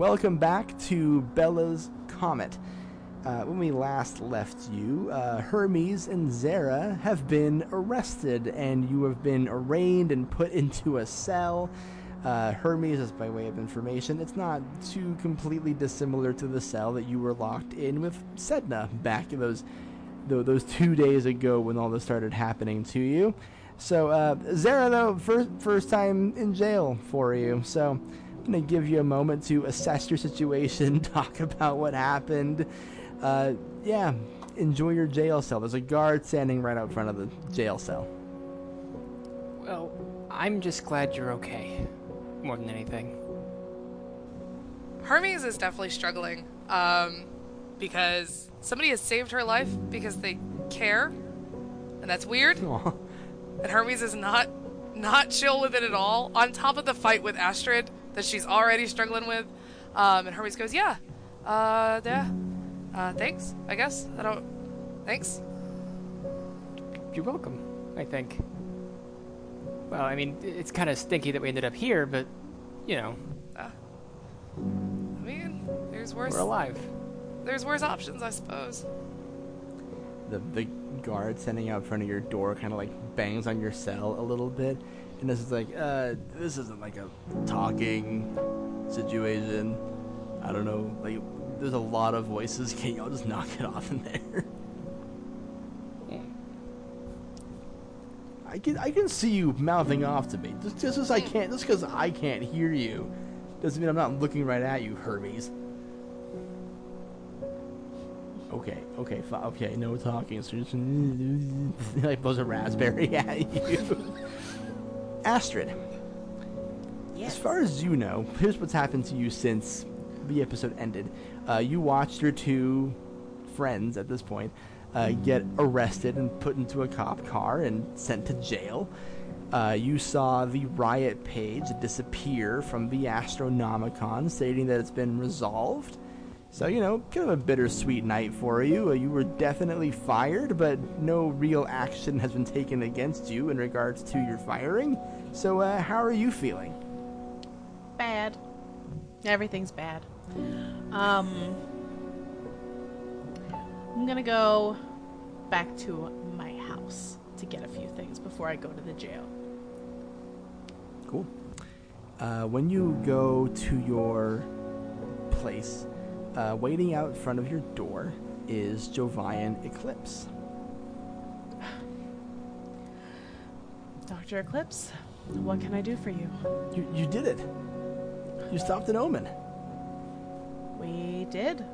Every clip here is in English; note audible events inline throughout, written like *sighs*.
welcome back to Bella's Comet. Uh, when we last left you, uh, Hermes and Zera have been arrested, and you have been arraigned and put into a cell. Uh, Hermes, is by way of information, it's not too completely dissimilar to the cell that you were locked in with Sedna back in those tho- those two days ago when all this started happening to you. So, uh, Zera, though, first first time in jail for you. So, I'm gonna give you a moment to assess your situation, *laughs* talk about what happened. Uh, yeah, enjoy your jail cell. There's a guard standing right out front of the jail cell. Well, I'm just glad you're okay. More than anything. Hermes is definitely struggling um, because somebody has saved her life because they care, and that's weird. Aw. And Hermes is not not chill with it at all. On top of the fight with Astrid that she's already struggling with, um, and Hermes goes, "Yeah, uh, yeah, uh, thanks. I guess I don't. Thanks. You're welcome, I think. Well, I mean, it's kind of stinky that we ended up here, but, you know, I mean, there's worse. we're alive. There's worse options, I suppose. the the guard standing out in front of your door kind of like bangs on your cell a little bit, and this is like, uh, this isn't like a talking situation. I don't know, like there's a lot of voices. *laughs* Can y'all just knock it off in there? Yeah. I can I can see you mouthing off to me. Just just as I can't, just because I can't hear you, doesn't mean I'm not looking right at you, Hermes. Okay, okay, fi- okay, no talking. So *laughs* just like buzz a raspberry at you. *laughs* Astrid, as far as you know, here's what's happened to you since the episode ended. Uh, you watched your two friends at this point uh, get arrested and put into a cop car and sent to jail. Uh, you saw the riot page disappear from the Astronomicon, stating that it's been resolved. So, you know, kind of a bittersweet night for you. Uh, you were definitely fired, but no real action has been taken against you in regards to your firing. So, uh, how are you feeling? Bad. Everything's bad. Um, I'm gonna go back to my house to get a few things before I go to the jail. Cool. Uh, when you go to your place, uh, waiting out in front of your door is Jovian Eclipse. Dr. Eclipse, what can I do for you? You, you did it. You stopped an omen. We did.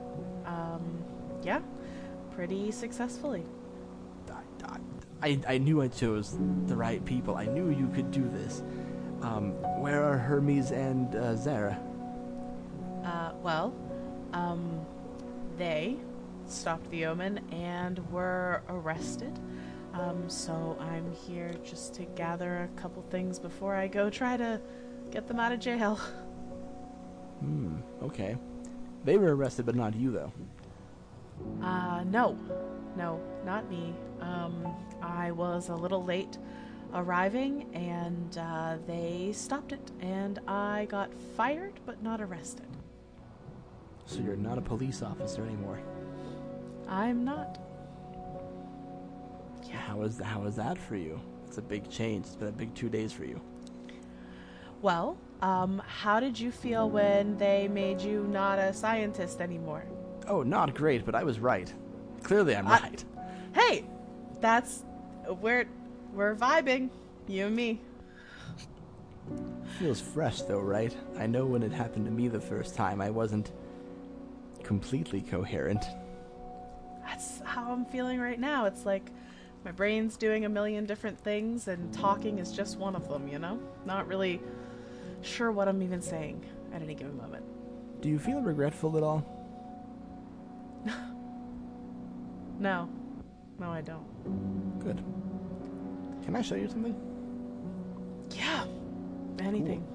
Um, yeah, pretty successfully. I, I, I knew I chose the right people. I knew you could do this. Um, where are Hermes and uh, Zera? Uh, well, um, they stopped the omen and were arrested. Um, so I'm here just to gather a couple things before I go try to get them out of jail. Hmm, okay. They were arrested, but not you, though. Uh, no. No, not me. Um, I was a little late arriving and uh, they stopped it, and I got fired but not arrested. So you're not a police officer anymore. I'm not. Yeah. How is how is that for you? It's a big change. It's been a big two days for you. Well, um, how did you feel when they made you not a scientist anymore? Oh, not great, but I was right. Clearly, I'm I- right. Hey, that's we're we're vibing, you and me. Feels fresh, though, right? I know when it happened to me the first time, I wasn't completely coherent. That's how I'm feeling right now. It's like my brain's doing a million different things, and talking is just one of them. You know, not really sure what I'm even saying at any given moment. Do you feel regretful at all? *laughs* No, no, I don't. Good. Can I show you something? Yeah, anything.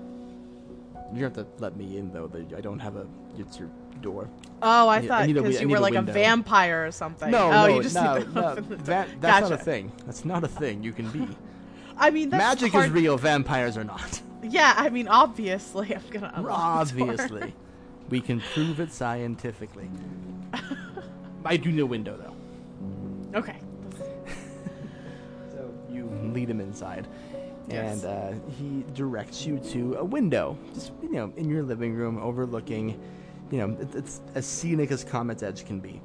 You have to let me in, though. I don't have a. It's your door. Oh, I I need- I thought because you were like a vampire or something. No, oh, no, you just no, *laughs* no. open the door. That, *laughs* that's not a thing. That's not a thing you can be. I mean, that's Magic hard- is real. Vampires are not. Yeah, I mean, obviously, I'm gonna unlock the door. Obviously. We can prove it scientifically. *laughs* I do know window though. Okay. So you lead him inside, Yes. and uh, he directs you to a window, just you know, in your living room, overlooking, you know, it, it's as scenic as Comet's Edge can be.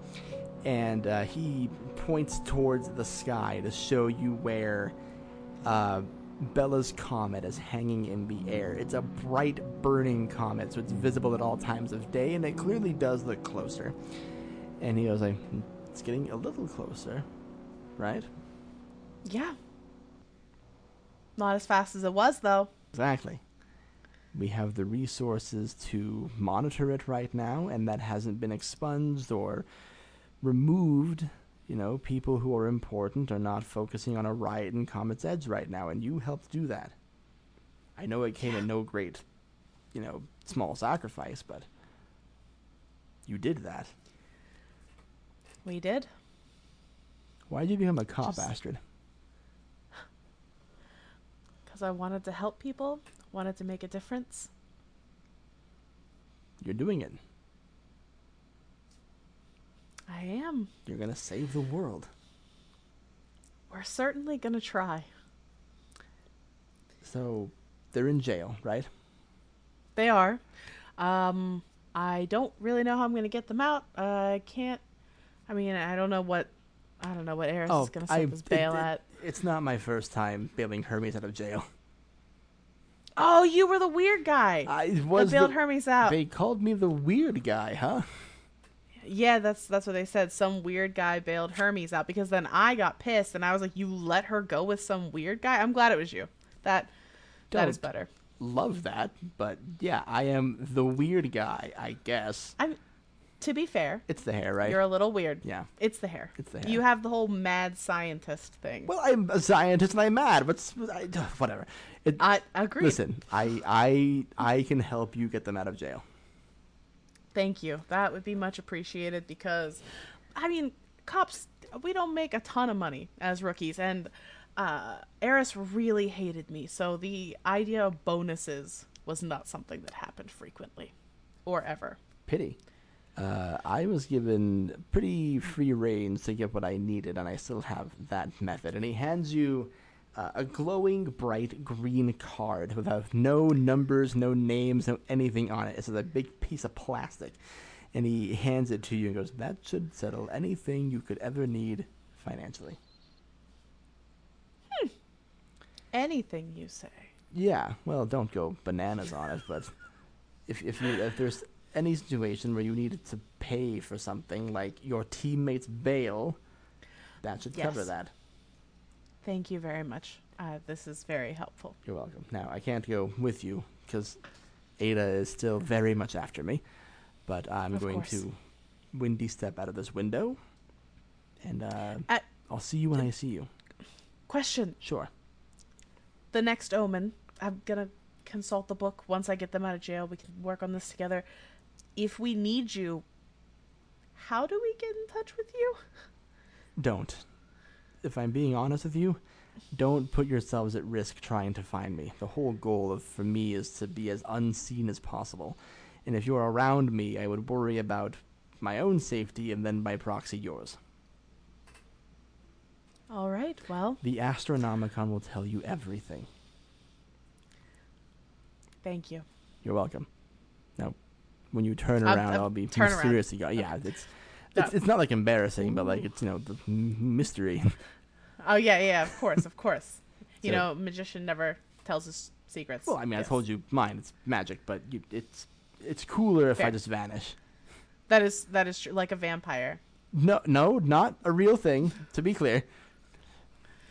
And uh, he points towards the sky to show you where uh, Bella's comet is hanging in the air. It's a bright, burning comet, so it's visible at all times of day, and it clearly does look closer. And he goes like, "Hmm, "It's getting a little closer, right?" Yeah. Not as fast as it was, though. Exactly. We have the resources to monitor it right now, and that hasn't been expunged or removed. You know, people who are important are not focusing on a riot in Comet's Edge right now, and you helped do that. I know it came at no great, you know, small sacrifice, but you did that. We did. Why did you become a cop, Just- Astrid? *laughs* Because I wanted to help people, wanted to make a difference. You're doing it. I am. You're gonna save the world. We're certainly going to try. So, they're in jail, right? They are. Um, I don't really know how I'm going to get them out. I can't. I mean, I don't know what. I don't know what Eris is going to set this bail Oh, it- at. It's not my first time bailing Hermes out of jail. Oh, you were the weird guy. I that was bailed the, Hermes out. They called me the weird guy, huh? Yeah, that's that's what they said. Some weird guy bailed Hermes out because then I got pissed and I was like, "You let her go with some weird guy." I'm glad it was you. That that is Don't. better. Love that, but yeah, I am the weird guy, I guess. I'm. To be fair, It's the hair, right? you're a little weird. yeah. It's the hair. It's the hair. You have the whole mad scientist thing. Well, I'm a scientist and I'm mad. What's I, whatever? It, I agree. listen, I I I can help you get them out of jail. Thank you. That would be much appreciated because, I mean, cops, we don't make a ton of money as rookies, and uh, Eris really hated me, so the idea of bonuses was not something that happened frequently or ever. Pity. Uh, I was given pretty free reins to get what I needed, and I still have that method. And he hands you uh, a glowing, bright green card without no numbers, no names, no anything on it. It's just a big piece of plastic. And he hands it to you and goes, That should settle anything you could ever need financially. Anything you say. Yeah, well, don't go bananas on it, but if if you if there's any situation where you needed to pay for something like your teammate's bail, that should cover Yes. that. Thank you very much. Uh, this is very helpful. You're welcome. Now I can't go with you because Ada is still very much after me, but I'm Of going course. to windy step out of this window, and uh, Uh, I'll see you when I see you. Question Sure. The next omen, I'm gonna consult the book once I get them out of jail. We can work on this together. If we need you, how do we get in touch with you? Don't. If I'm being honest with you, don't put yourselves at risk trying to find me. The whole goal of for me is to be as unseen as possible. And if you're around me, I would worry about my own safety and then by proxy yours. All right. Well, The Astronomicon will tell you everything. thank you. You're welcome. Now, when you turn around, um, I'll be turn around. mysteriously gone. Yeah, it's it's, it's not like embarrassing, but like it's you know the mystery. Oh yeah, yeah. Of course, of course. *laughs* You So- know, magician never tells his secrets. well, I mean, Yes. I told you mine. It's magic, but you, it's it's cooler if I just vanish. that is that is true. Like a vampire. No, no, not a real thing. To be clear.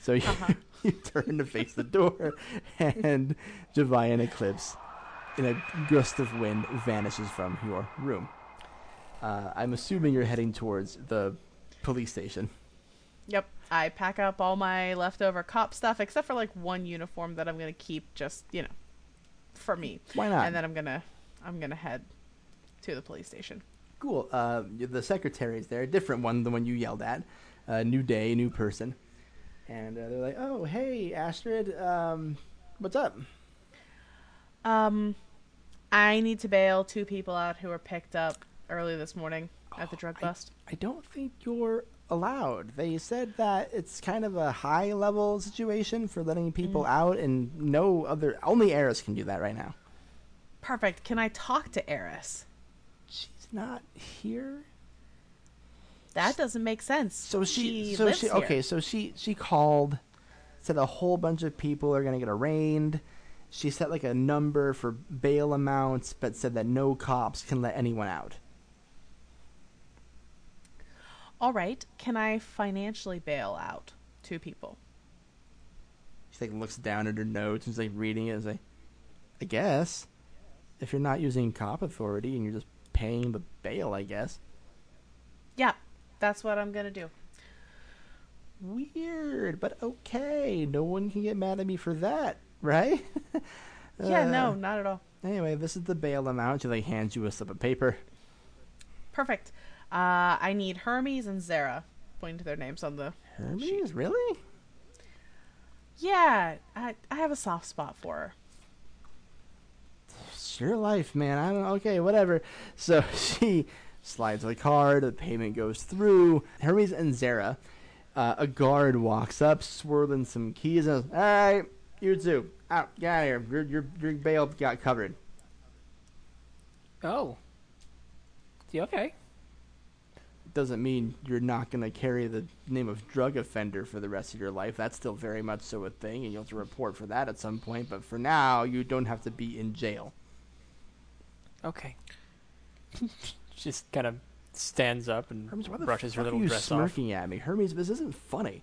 So you, *laughs* Uh-huh. you turn to face the door, *laughs* and Jovian Eclipse, in a gust of wind, vanishes from your room. Uh, I'm assuming you're heading towards the police station. Yep. I pack up all my leftover cop stuff, except for like one uniform that I'm gonna keep, just you know, for me. Why not? And then I'm gonna I'm gonna head to the police station. Cool. Uh, the secretary's there, a different one than the one you yelled at. Uh, new day, new person. And uh, they're like, "Oh, hey, Astrid, um, what's up?" Um, I need to bail two people out who were picked up early this morning at the drug I- bust. I don't think you're allowed. They said that it's kind of a high level situation for letting people Mm. out, and no other, only Eris can do that right now. Perfect. Can I talk to Eris? She's not here. That doesn't make sense. So she, she so she, here. okay, so she she called, said a whole bunch of people are gonna get arraigned. She set like a number for bail amounts, but said that no cops can let anyone out. All right. Can I financially bail out two people? She like looks down at her notes and she's like reading it. And is like, I guess, if you're not using cop authority and you're just paying the bail, I guess. Yeah, that's what I'm gonna do. Weird, but okay. No one can get mad at me for that, right? *laughs* Yeah, Uh, no, not at all. Anyway, this is the bail amount. She like hands you a slip of paper. Perfect. Uh, I need Hermes and Zera. Pointing to their names on the. Hermes, really? Yeah, I I have a soft spot for her. It's your life, man. I don't know. Okay, whatever. So *laughs* she slides the card. The payment goes through. Hermes and Zera. Uh, a guard walks up, swirling some keys, and goes, "All right, you two, out, get out of here. Your your your bail got covered." Oh. Yeah, okay. It doesn't mean you're not gonna carry the name of drug offender for the rest of your life. That's still very much so a thing, and you'll have to report for that at some point. But for now, you don't have to be in jail. Okay. *laughs* Just kind of stands up and Hermes, brushes her little are you dress off. smirking at me? Hermes, this isn't funny.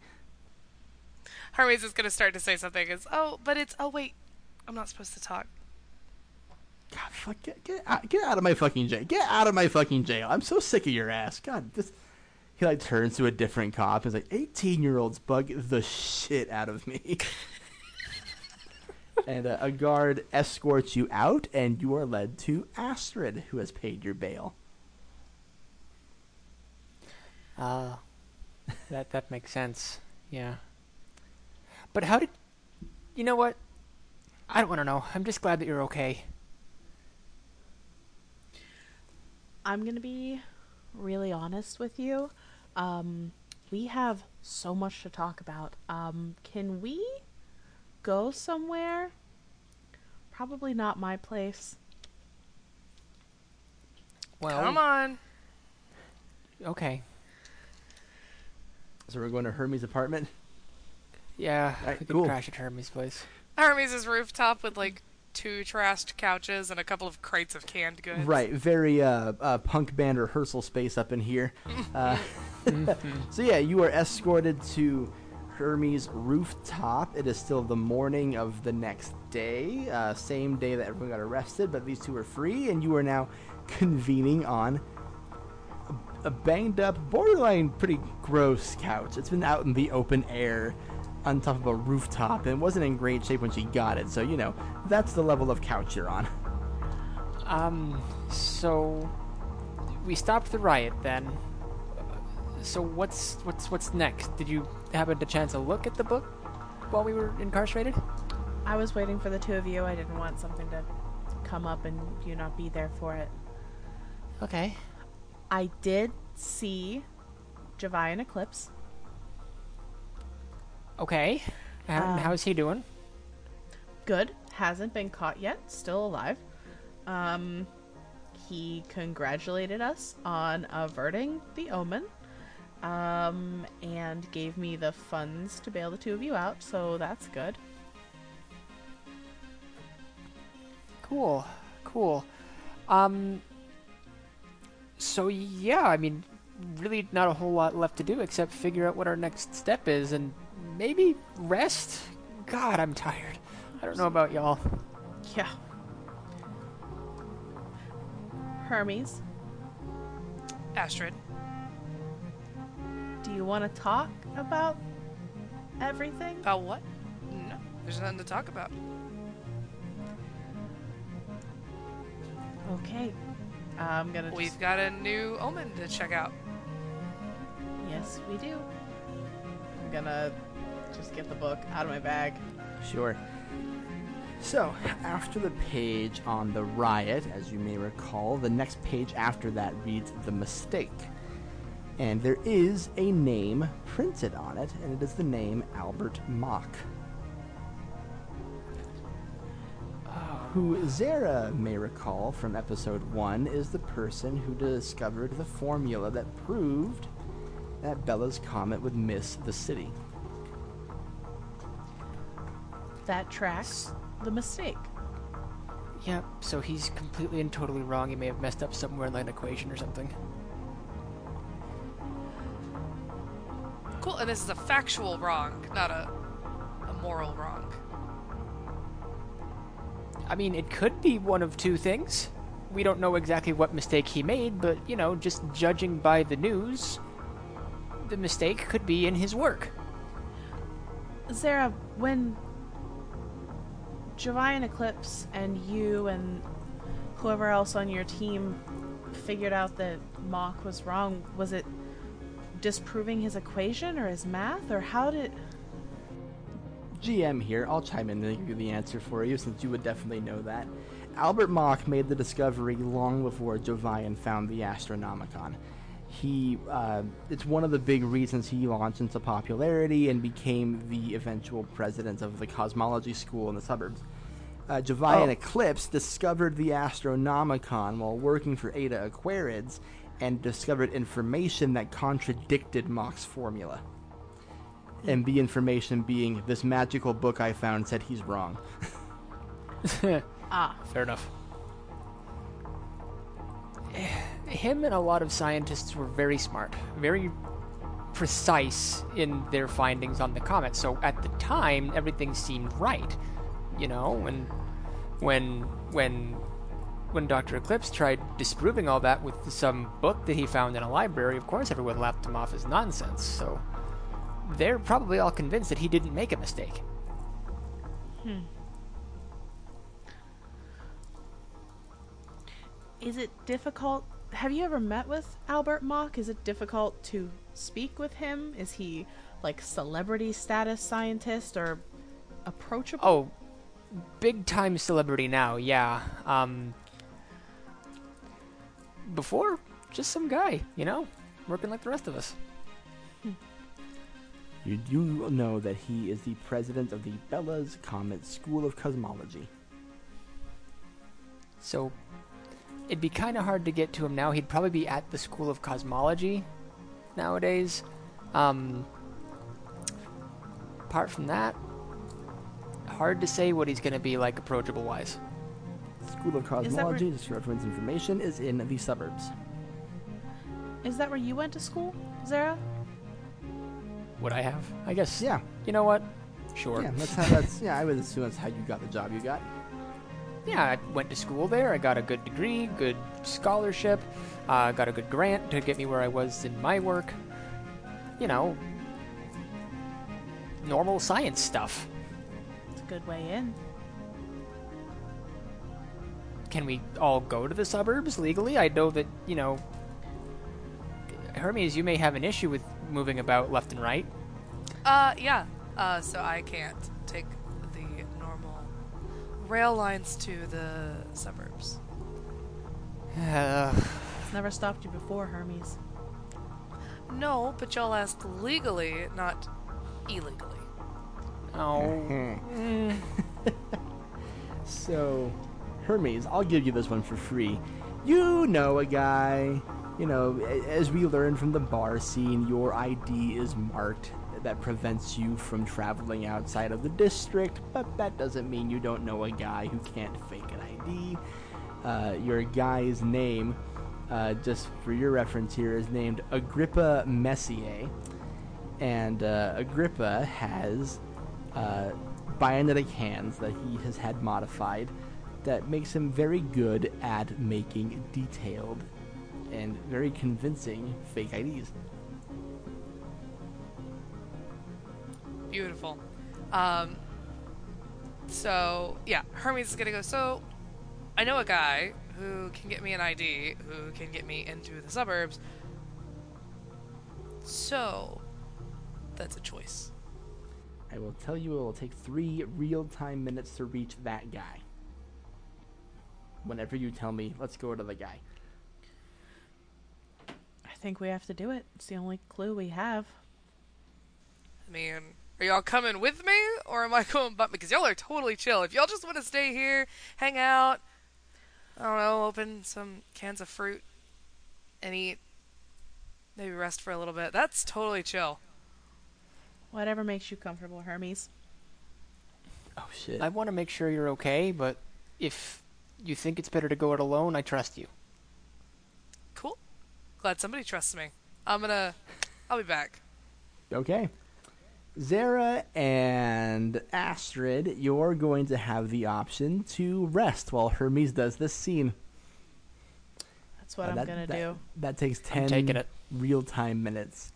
Hermes is gonna start to say something. Is oh, but it's oh wait, I'm not supposed to talk. God, fuck, get, get, out, get out of my fucking jail. Get out of my fucking jail. I'm so sick of your ass. God, this. He like turns to a different cop and is like, 18 year olds bug the shit out of me. *laughs* and uh, a guard escorts you out, and you are led to Astrid, who has paid your bail. Ah, that that makes sense. Yeah. But how did? You know what? I don't want to know. I'm just glad that you're okay. I'm gonna be really honest with you. Um, we have so much to talk about. Um, can we go somewhere? Probably not my place. Well, Come on. okay. So we're going to Hermes' apartment. Yeah, Alright, we could cool. crash at Hermes' place. Hermes' rooftop with like two trashed couches and a couple of crates of canned goods. Right, very uh, uh, punk band rehearsal space up in here. *laughs* Uh, *laughs* so yeah, you are escorted to Hermes rooftop. It is still the morning of the next day, uh, same day that everyone got arrested, but these two are free, and you are now convening on a, a banged up, borderline pretty gross couch. It's been out in the open air on top of a rooftop, and it wasn't in great shape when she got it. So you know that's the level of couch you're on. Um, so we stopped the riot then. So what's what's what's next? Did you happen to chance a look at the book while we were incarcerated? I was waiting for the two of you. I didn't want something to come up and you not be there for it. Okay. I did see Jovian Eclipse. Okay. How, Um, how's he doing? Good. Hasn't been caught yet. Still alive. Um, he congratulated us on averting the omen. Um, and gave me the funds to bail the two of you out, so that's good. Cool. Cool. Um. So yeah, I mean, really not a whole lot left to do except figure out what our next step is and maybe rest. God, I'm tired. I don't know about y'all. Yeah. Hermes, Astrid. do you want to talk about everything? About what? No, there's nothing to talk about. Okay. I'm gonna. We've Just, got a new omen to check out. yes, we do. I'm gonna just get the book out of my bag. Sure. So, after the page on the riot, as you may recall, the next page after that reads The Mistake. And there is a name printed on it, and it is the name Albert Mock. Who Zera may recall from episode 1 is the person who discovered the formula that proved that Bella's comet would miss the city. That tracks the mistake. Yep, so he's completely and totally wrong. He may have messed up somewhere in that equation or something. Cool, and this is a factual wrong, not a a moral wrong. I mean, it could be one of two things. We don't know exactly what mistake he made, but, you know, just judging by the news, the mistake could be in his work. Zera, when Jovian Eclipse and you and whoever else on your team figured out that Mach was wrong, was it disproving his equation or his math, or how did. GM here, I'll chime in and give you the answer for you since you would definitely know that. Albert Mach made the discovery long before Jovian found the Astronomicon. He, uh, it's one of the big reasons he launched into popularity and became the eventual president of the cosmology school in the suburbs. Uh, Jovian Oh. Eclipse discovered the Astronomicon while working for Ada Aquarids and discovered information that contradicted Mock's formula. And the information being this magical book I found said he's wrong. *laughs* Ah, Fair enough. *sighs* Him and a lot of scientists were very smart, very precise in their findings on the comet. So at the time, everything seemed right, you know. And when when when Doctor Eclipse tried disproving all that with some book that he found in a library, of course everyone laughed him off as nonsense. So they're probably all convinced that he didn't make a mistake. Hmm. Is it difficult? Have you ever met with Albert Mock? Is it difficult to speak with him? Is he like celebrity status scientist or approachable? Oh, big time celebrity now, yeah. Um, before, just some guy, you know, working like the rest of us. You do know that he is the president of the Bella's Comet School of Cosmology. So, it'd be kind of hard to get to him now. He'd probably be at the School of Cosmology nowadays. Um, apart from that, hard to say what he's going to be like approachable wise. School of Is where- Cosmology, just for everyone's information, is in the suburbs. Is that where you went to school, Zera? Would I have? I guess. Yeah, You know what? Sure. yeah, that's how *laughs* that's yeah. I would assume that's how you got the job you got. Yeah, I went to school there. I got a good degree, good scholarship, uh, got a good grant to get me where I was in my work. You know, normal science stuff. It's a good way in. Can we all go to the suburbs legally? I know that, you know, Hermes, you may have an issue with moving about left and right. Uh, yeah. Uh, so I can't take the normal rail lines to the suburbs. It's never stopped you before, Hermes. No, but y'all ask legally, not illegally. oh. mm, *laughs* So, Hermes, I'll give you this one for free. You know a guy. You know, as we learned from the bar scene, your ID is marked. That prevents you from traveling outside of the district, but that doesn't mean you don't know a guy who can't fake an ID. Uh, your guy's name, uh, just for your reference here, is named Agrippa Messier. And uh, Agrippa has uh, bionic hands that he has had modified that makes him very good at making detailed and very convincing fake IDs. Beautiful. Um, so yeah, Hermes is gonna go. So I know a guy who can get me an ID, who can get me into the suburbs. So that's a choice. I will tell you it will take three real time minutes to reach that guy. Whenever you tell me, let's go to the guy. I think we have to do it. It's the only clue we have. I mean, are y'all coming with me, or am I *laughs* going but Because y'all are totally chill. If y'all just want to stay here, hang out, I don't know, open some cans of fruit and eat, maybe rest for a little bit, that's totally chill. Whatever makes you comfortable, Hermes. Oh shit. I want to make sure you're okay, but if you think it's better to go it alone, I trust you. Cool. Glad somebody trusts me. I'm gonna. I'll be back. Okay. Zera and Astrid, you're going to have the option to rest while Hermes does this scene. That's what Uh, I'm that- gonna that- do. That takes 10 real time minutes.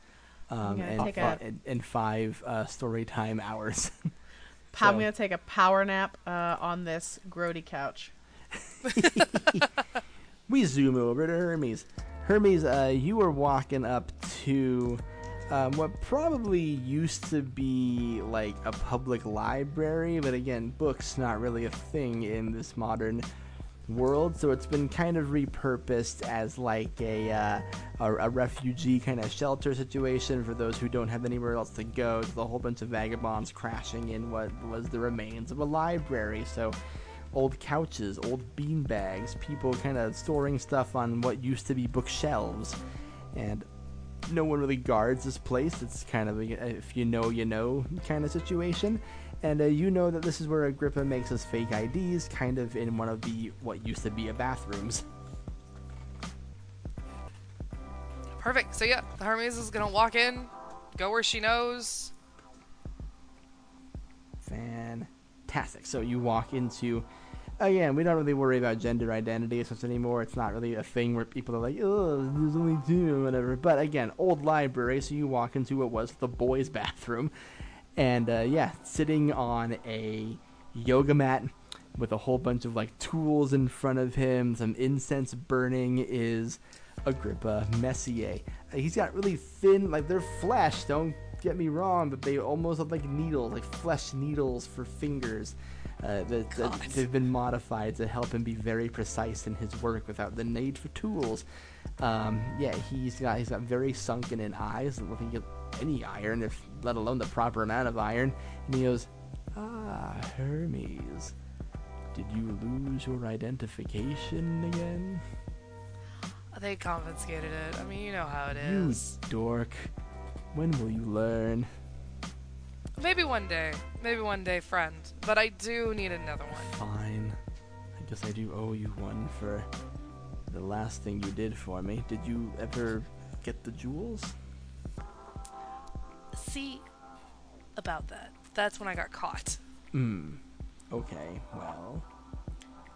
Um, and, take fi- a- and, and five uh, story time hours. *laughs* I'm gonna take a power nap uh, on this grody couch. *laughs* we zoom over to Hermes. Hermes, uh, you were walking up to um, what probably used to be like a public library, but again, books not really a thing in this modern world, so it's been kind of repurposed as like a uh, a, a refugee kind of shelter situation for those who don't have anywhere else to go. A whole bunch of vagabonds crashing in what was the remains of a library. So old couches, old bean bags, people kind of storing stuff on what used to be bookshelves, and no one really guards this place. It's kind of a if you know, you know kind of situation. And uh, you know that this is where Agrippa makes his fake IDs, kind of in one of the what used to be a bathrooms. Perfect. So yeah, the Hermes is gonna walk in, go where she knows. Fantastic. So you walk into. Again, we don't really worry about gender identity as much anymore. It's not really a thing where people are like, oh, there's only two, whatever. But again, old library, so you walk into what was the boys' *laughs* bathroom. And uh, yeah, sitting on a yoga mat with a whole bunch of like tools in front of him, some incense burning is Agrippa Messier. He's got really thin, like they're flesh, don't get me wrong, but they almost look like needles, like flesh needles for fingers. Uh, that, that they've been modified to help him be very precise in his work without the need for tools. Um, yeah, he's got he's got very sunken in eyes. I don't think any iron, if let alone the proper amount of iron. And he goes, "Ah, Hermes, did you lose your identification again? They confiscated it. I mean, you know how it is. You dork. When will you learn?" Maybe one day. Maybe one day, friend. But I do need another one. Fine. I guess I do owe you one for the last thing you did for me. Did you ever get the jewels? See about that. That's when I got caught. Hmm. Okay, well.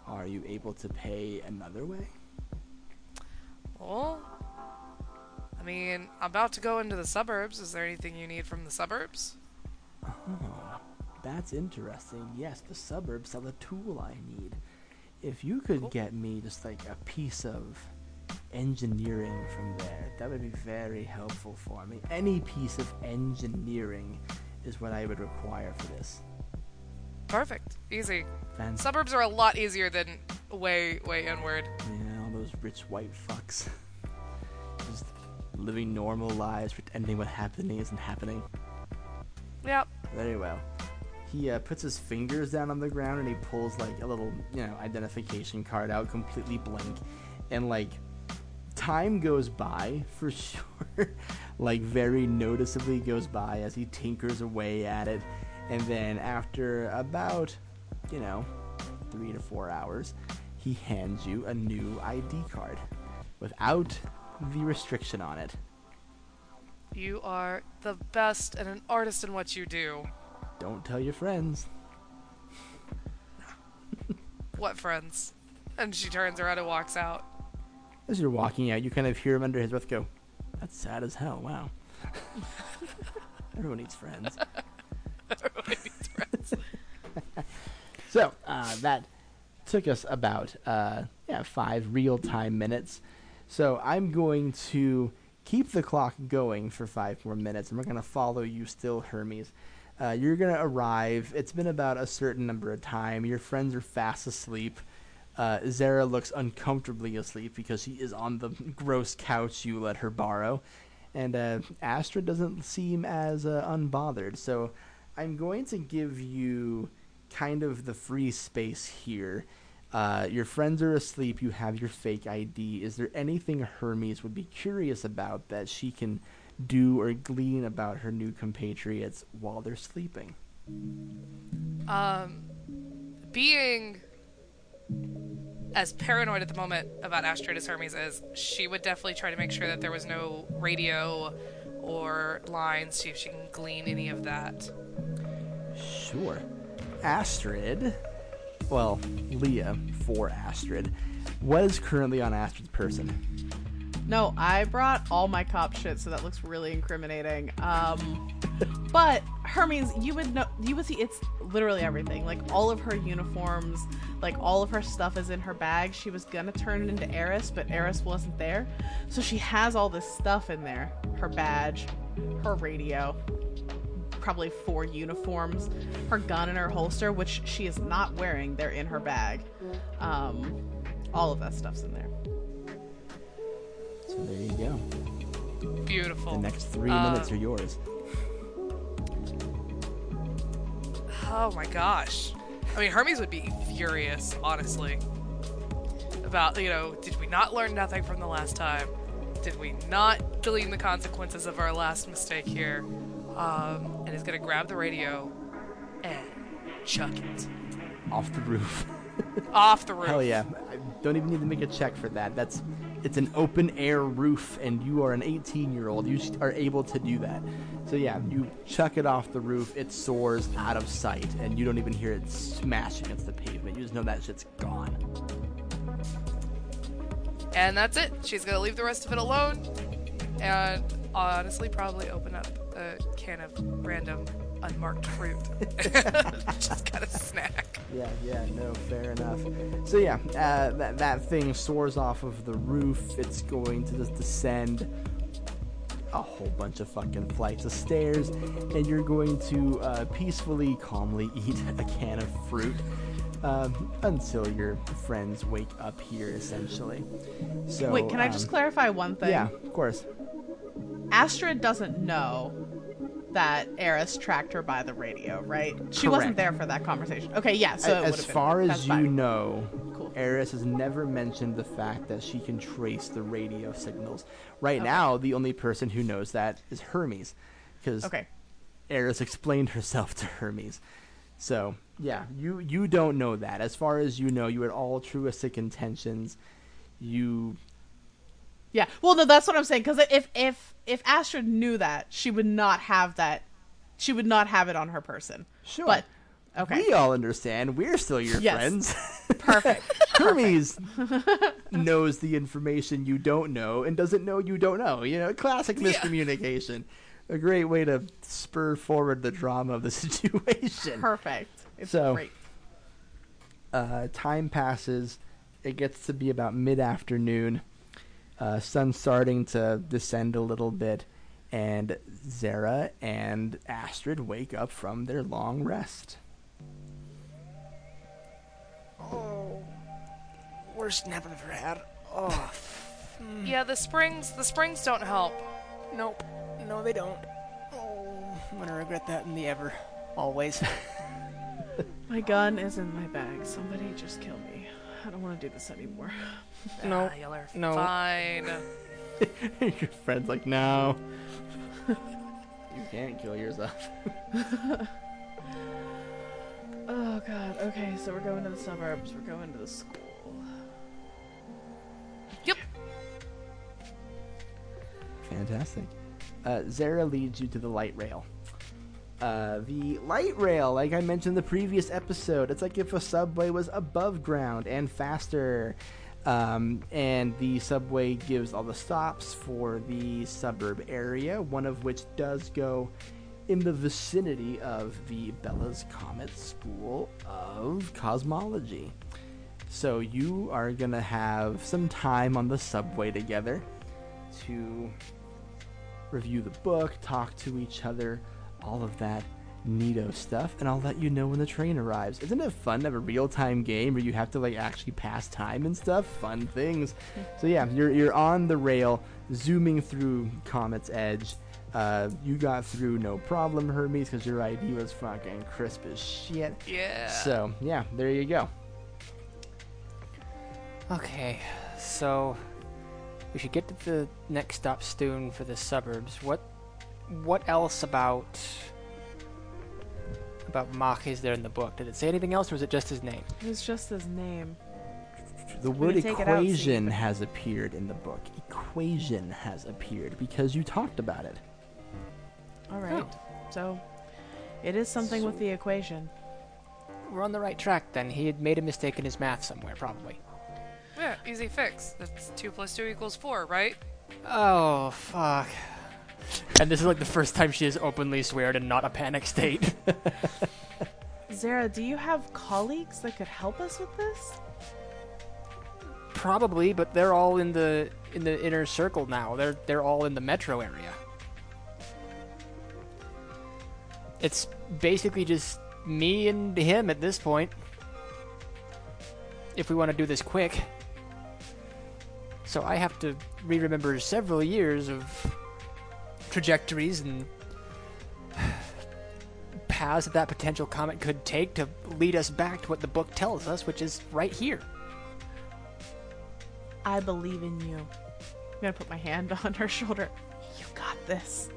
Are you able to pay another way? Well, I mean, I'm about to go into the suburbs. Is there anything you need from the suburbs? Oh, *sighs* that's interesting. Yes, the suburbs sell the tool I need. If you could Cool. get me just like a piece of engineering from there, that would be very helpful for me. Any piece of engineering is what I would require for this. Perfect. Easy. Suburbs are a lot easier than way, way inward. Yeah, all those rich white fucks. *laughs* Just living normal lives, pretending what happening isn't happening. Yep. Very well. He uh, puts his fingers down on the ground and he pulls like a little, you know, identification card out, completely blank, and like time goes by *laughs* for sure, like very noticeably goes by as he tinkers away at it, and then after about, you know, three to four hours, he hands you a new ID card without the restriction on it. You are the best and an artist in what you do. Don't tell your friends. What friends? And she turns around and walks out. As you're walking out, you kind of hear him under his breath go, That's sad as hell, wow. *laughs* Everyone needs friends. *laughs* Everyone needs friends. *laughs* So, uh, that took us about uh, yeah, five real time minutes. So, I'm going to keep the clock going for five more minutes, and we're going to follow you still, Hermes. Uh, you're gonna arrive. It's been about a certain number of time. Your friends are fast asleep. Uh, Zera looks uncomfortably asleep because she is on the gross couch you let her borrow, and uh, Astrid doesn't seem as uh, unbothered. So I'm going to give you kind of the free space here. Uh, your friends are asleep. You have your fake ID. Is there anything Hermes would be curious about that she can do or glean about her new compatriots while they're sleeping? Um, being as paranoid at the moment about Astrid as Hermes is, she would definitely try to make sure that there was no radio or lines, see if she can glean any of that. Sure. Astrid, well, Leah for Astrid, was currently on Astrid's person. No, I brought all my cop shit, so that looks really incriminating. Um, but Hermes, you would know, you would see it's literally everything. Like all of her uniforms, like all of her stuff is in her bag. She was gonna turn it into Eris, but Eris wasn't there, so she has all this stuff in there: her badge, her radio, probably four uniforms, her gun in her holster, which she is not wearing. They're in her bag. Um, all of that stuff's in there. So there you go. Beautiful. The next three Uh, minutes are yours. Oh my gosh. I mean, Hermes would be furious, honestly. About, you know, did we not learn nothing from the last time? Did we not glean the consequences of our last mistake here? Um, and is gonna grab the radio and chuck it Off the roof. *laughs* off the roof. Hell yeah. I don't even need to make a check for that. That's it's an open air roof and you are an 18 year old. You are able to do that. So yeah, you chuck it off the roof, it soars out of sight and you don't even hear it smash against the pavement. You just know that shit's gone. And that's it. She's gonna leave the rest of it alone, and honestly, probably open up a can of random unmarked fruit. *laughs* Just kind of snack. Yeah, yeah, no, fair enough. So yeah, uh, that that thing soars off of the roof. It's going to just descend a whole bunch of fucking flights of stairs, and you're going to uh, peacefully, calmly *laughs* eat a can of fruit um, until your friends wake up here, essentially. So Wait, can I just um, clarify one thing? Yeah, of course. Astrid doesn't know that Eris tracked her by the radio, right? She Correct. wasn't there for that conversation. Okay, yeah. So as been- far that's as you fine. know, Cool. Eris has never mentioned the fact that she can trace the radio signals. Right Okay. now, the only person who knows that is Hermes, because Okay. Eris explained herself to Hermes. So yeah, you you don't know that. As far as you know, you had all truistic intentions. You Yeah. Well, no, that's what I'm saying. Because if if if Astrid knew that, she would not have that. She would not have it on her person. sure, But okay, we all understand. We're still your Yes. friends. *laughs* perfect. Hermes *laughs* knows the information you don't know and doesn't know you don't know. You know, classic miscommunication. Yeah. A great way to spur forward the drama of the *laughs* situation. Perfect. It's So- great. Uh, time passes. It gets to be about mid afternoon. Uh, sun's starting to descend a little bit, and Zera and Astrid wake up from their long rest. Oh, worst nap I've ever had. Oh, Yeah, the springs the springs don't help. nope. No, they don't. Oh, I'm gonna regret that in the ever. Always. *laughs* My gun is in my bag. Somebody just kill me. I don't want to do this anymore. *sighs* No, Ah, y'all are no. fine. *laughs* Your friend's like, no. *laughs* you can't kill yourself. *laughs* Oh god. Okay, so we're going to the suburbs. We're going to the school. Yep. Fantastic. Uh, Zera leads you to the light rail. Uh, the light rail, like I mentioned in the previous episode, it's like if a subway was above ground and faster. Um, and the subway gives all the stops for the suburb area, one of which does go in the vicinity of the Bella's Comet School of Cosmology. So you are going to have some time on the subway together to review the book, talk to each other, all of that. neato stuff, and I'll let you know when the train arrives. Isn't it fun to have a real time game where you have to like actually pass time and stuff? Fun things. *laughs* so yeah, you're you're on the rail, zooming through Comet's Edge. Uh, you got through no problem, Hermes, because your ID was fucking crisp as shit. Yeah. So yeah, there you go. Okay, so we should get to the next stop soon for the suburbs. What what else about about Mach is there in the book? Did it say anything else, or was it just his name? It was just his name. The word me take it out, equation has appeared in the book. Equation has appeared because you talked about it. All oh. right. So, it is something with the equation. We're on the right track then. He had made a mistake in his math somewhere, probably. Yeah, easy fix. That's two plus two equals four, right? Oh fuck. And this is like the first time she has openly sweared and not a panic state. *laughs* Zera, do you have colleagues that could help us with this? Probably, but they're all in the in the inner circle now. They're they're all in the metro area. It's basically just me and him at this point. If we want to do this quick. So I have to re-remember several years of trajectories and paths that that potential comet could take to lead us back to what the book tells us, which is right here. I believe in you. I'm gonna put my hand *laughs* on her shoulder. You got this.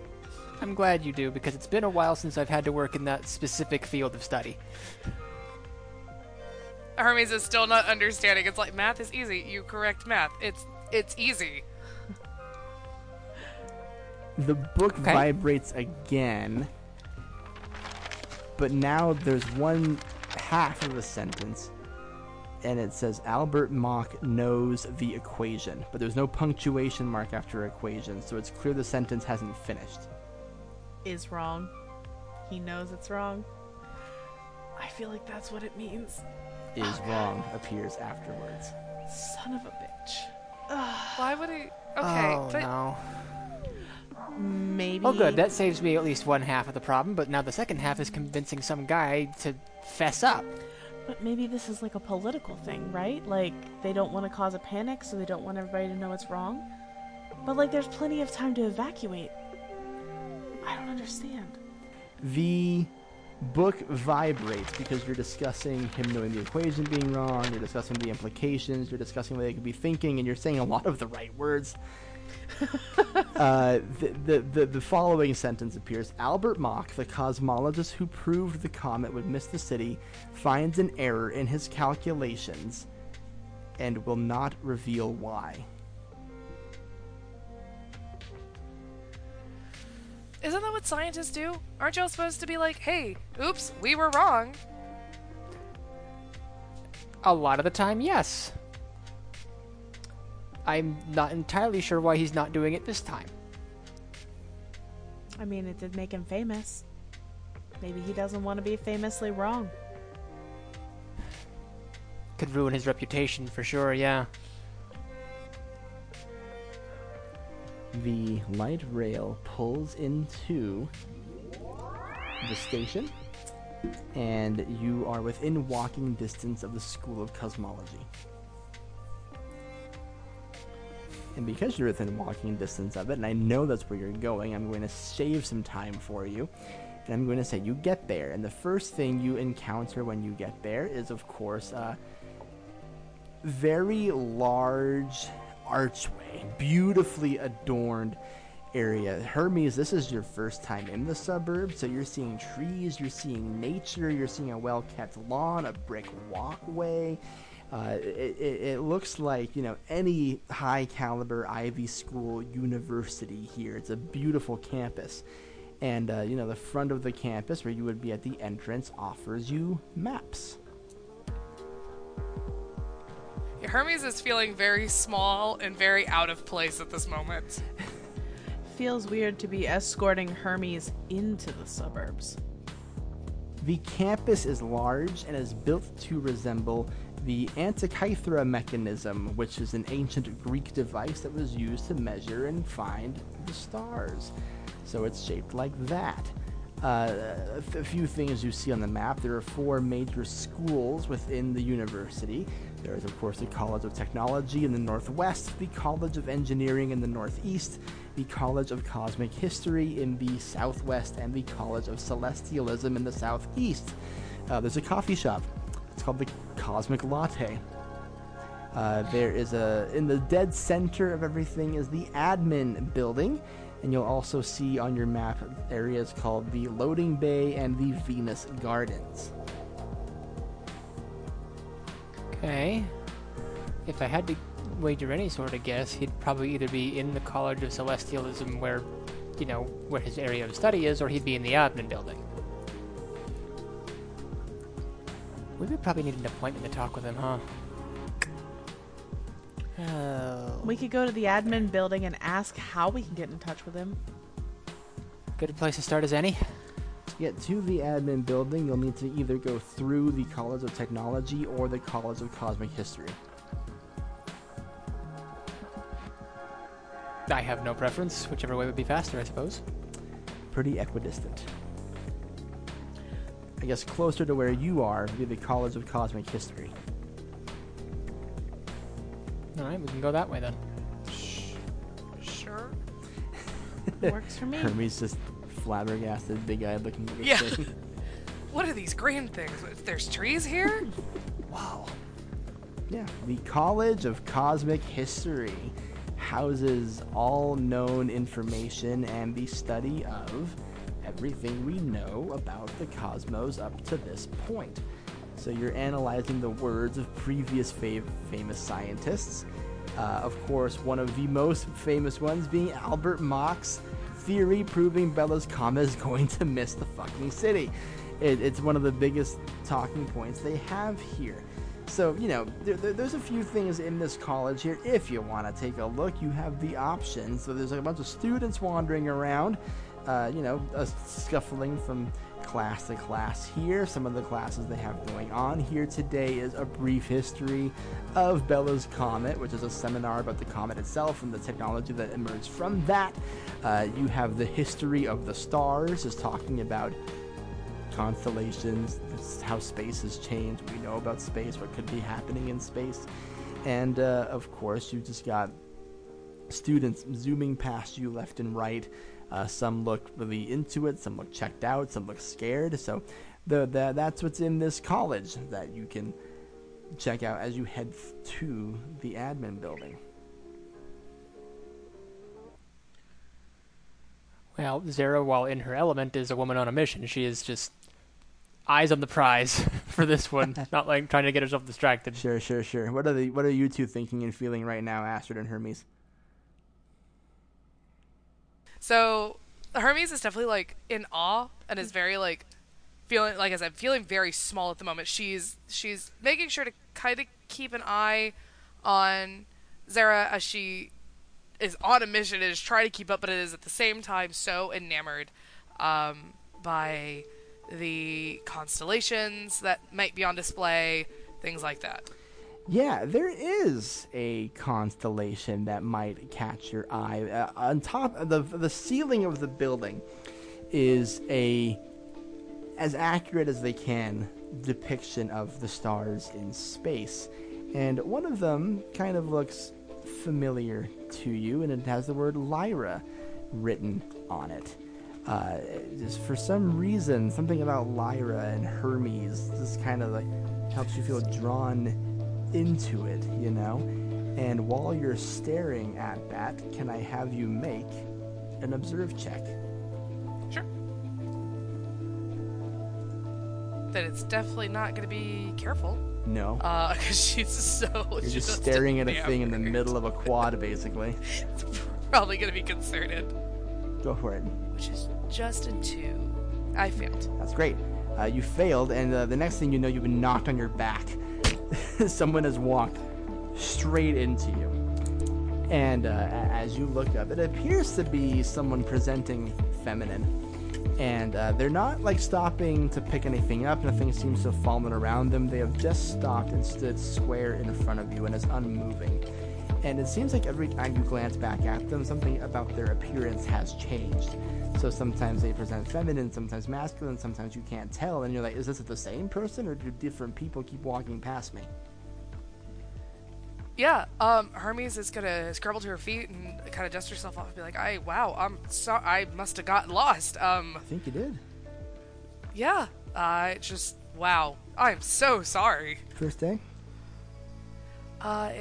I'm glad you do because it's been a while since I've had to work in that specific field of study. Hermes is still not understanding. It's like math is easy. You correct math. It's it's easy. The book Okay. vibrates again, but now there's one half of a sentence, and it says Albert Mock knows the equation, but there's no punctuation mark after equation, so it's clear the sentence hasn't finished. Is wrong. He knows it's wrong. I feel like that's what it means. Is wrong appears afterwards. Son of a bitch. *sighs* Why would he? Okay, oh but no. Maybe. Oh, good. That saves me at least one half of the problem. But now the second half is convincing some guy to fess up. But maybe this is like a political thing, right? Like they don't want to cause a panic, so they don't want everybody to know it's wrong. But like, there's plenty of time to evacuate. I don't understand. The book vibrates because you're discussing him knowing the equation being wrong, you're discussing the implications, you're discussing what they could be thinking, and you're saying a lot of the right words. *laughs* uh, the, the, the, the following sentence appears Albert Mach, the cosmologist who proved the comet would miss the city, finds an error in his calculations and will not reveal why. isn't that what scientists do? Aren't y'all supposed to be like, hey, oops, we were wrong? A lot of the time, yes. I'm not entirely sure why he's not doing it this time. I mean, it did make him famous. Maybe he doesn't want to be famously wrong. Could ruin his reputation for sure, yeah. the light rail pulls into the station, and you are within walking distance of the School of Cosmology. And because you're within walking distance of it, and I know that's where you're going, I'm going to save some time for you. And I'm going to say you get there, and the first thing you encounter when you get there is, of course, a very large archway, beautifully adorned area. Hermes, this is your first time in the suburb, so you're seeing trees, you're seeing nature, you're seeing a well kept lawn, a brick walkway. Uh, it, it, it looks like you know any high caliber Ivy School university here. It's a beautiful campus, and uh, you know the front of the campus where you would be at the entrance offers you maps. Hermes is feeling very small and very out of place at this moment. *laughs* Feels weird to be escorting Hermes into the suburbs. The campus is large and is built to resemble the Antikythera mechanism, which is an ancient Greek device that was used to measure and find the stars. So it's shaped like that. Uh, a few things you see on the map. There are four major schools within the university. There is, of course, the College of Technology in the northwest, the College of Engineering in the northeast, the College of Cosmic History in the southwest, and the College of Celestialism in the southeast. Uh, there's a coffee shop. It's called the Cosmic Latte. Uh, there is a in the dead center of everything is the admin building, and you'll also see on your map areas called the loading bay and the Venus Gardens. Okay. If I had to wager any sort of guess, he'd probably either be in the College of Celestialism where, you know, where his area of study is, or he'd be in the admin building. We would probably need an appointment to talk with him, huh? Oh. We could go to the admin building and ask how we can get in touch with him. Good place to start as any. To get to the admin building, you'll need to either go through the College of Technology or the College of Cosmic History. I have no preference. Whichever way would be faster, I suppose. Pretty equidistant. I guess closer to where you are would be the College of Cosmic History. All right, we can go that way then. Sure. *laughs* Works for me. Hermes just flabbergasted, big-eyed looking at Yeah. thing. *laughs* What are these green things? There's trees here? *laughs* Wow. Yeah, the College of Cosmic History houses all known information and the study of everything we know about the cosmos up to this point. So you're analyzing the words of previous fav- famous scientists. Uh, of course, one of the most famous ones being Albert Mach's theory proving Bella's comet is *laughs* going to miss the fucking city. It, it's one of the biggest talking points they have here. So, you know, there, there- there's a few things in this college here. If you want to take a look, you have the option. So, there's a bunch of students wandering around, uh, you know, scuffling from class to class here. Some of the classes they have going on here today is a brief history of Bella's Comet, which is a seminar about the comet itself and the technology that emerged from that. Uh, you have the history of the stars, is talking about constellations, how space has changed, we know about space, what could be happening in space. And uh, of course, you just got students zooming past you left and right. Uh, some look really into it, some look checked out, some look scared. So the, the, that's what's in this college that you can check out as you head to the admin building. Well, Zera, while in her element, is a woman on a mission. She is just eyes on the prize *laughs* for this one, *laughs* not like trying to get herself distracted. Sure, sure, sure. What are the what are you two thinking and feeling right now, Astrid and Hermes? So Hermes is definitely like in awe and is very like feeling like as I said, feeling very small at the moment. She's she's making sure to kind of keep an eye on Zera as she is on a mission and is trying to keep up, but it is at the same time so enamored um, by the constellations that might be on display, things like that. Yeah, there is a constellation that might catch your eye. Uh, on top of the the ceiling of the building is a as accurate as they can depiction of the stars in space. And one of them kind of looks familiar to you and it has the word Lyra written on it. Uh, just for some reason, something about Lyra and Hermes just kind of like helps you feel drawn into it, you know? And while you're staring at that, can I have you make an observe check? Sure. That it's definitely not going to be careful. No. Uh, *laughs* because she's so. You're just staring at a thing in the middle of a quad, basically. *laughs* It's probably going to be concerted. Go for it. Which is just a two. I failed. That's great. Uh, you failed, and uh, the next thing you know, you've been knocked on your back. *laughs* Someone has walked straight into you. And uh, as you look up, it appears to be someone presenting feminine. And uh, they're not like stopping to pick anything up. Nothing seems to have fallen around them. They have just stopped and stood square in front of you and is unmoving. And it seems like every time you glance back at them, something about their appearance has changed. So sometimes they present feminine, sometimes masculine, sometimes you can't tell, and you're like, is this the same person, or do different people keep walking past me? Yeah, um, Hermes is gonna scramble to her feet and kind of dust herself off and be like, "I wow, I'm sorry, I must have gotten lost." Um, I think you did. yeah, I just wow, I'm so sorry. First day? Uh,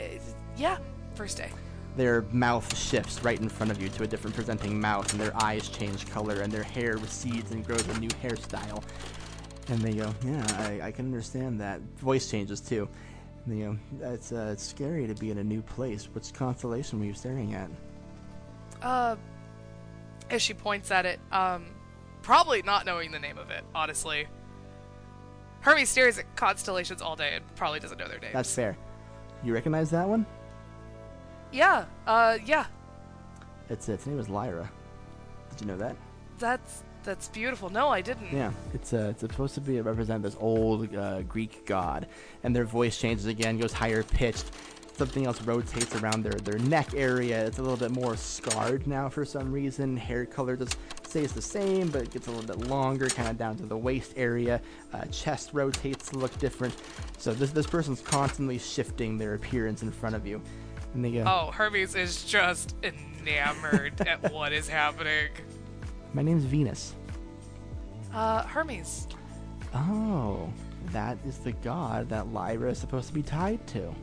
yeah, first day. Their mouth shifts right in front of you to a different presenting mouth, and their eyes change color, and their hair recedes and grows a new hairstyle. And they go, "Yeah, I, I can understand that." Voice changes too. And they go, "It's uh, it's scary to be in a new place. Which constellation were you staring at?" Uh, as she points at it, um, probably not knowing the name of it, honestly. Hermes stares at constellations all day and probably doesn't know their names. That's fair. You recognize that one? Yeah, uh, yeah, It's its name is Lyra. Did you know that? that's that's beautiful. No, I didn't. Yeah, it's uh, it's supposed to be represent this old uh, Greek god, and their voice changes again, goes higher pitched. Something else rotates around their their neck area. It's a little bit more scarred now for some reason. Hair color just stays the same, but it gets a little bit longer, kind of down to the waist area. Uh, chest rotates to look different. So this this person's constantly shifting their appearance in front of you, and they go, Oh, Hermes is just enamored at *laughs* what is happening. "My name's Venus." Uh, Hermes. Oh, that is the god that Lyra is supposed to be tied to.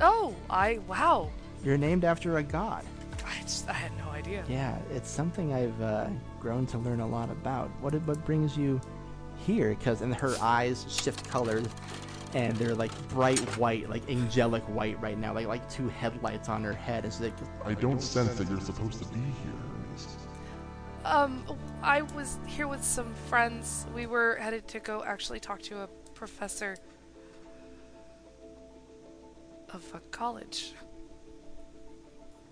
Oh, I wow. You're named after a god. I just I had no idea. Yeah, it's something I've uh, grown to learn a lot about. What what brings you here? Because in her eyes shift colors, and they're like bright white, like angelic white right now, like like two headlights on her head. And she's like, I don't sense that you're supposed to be here, Um, I was here with some friends. We were headed to go actually talk to a professor of a college.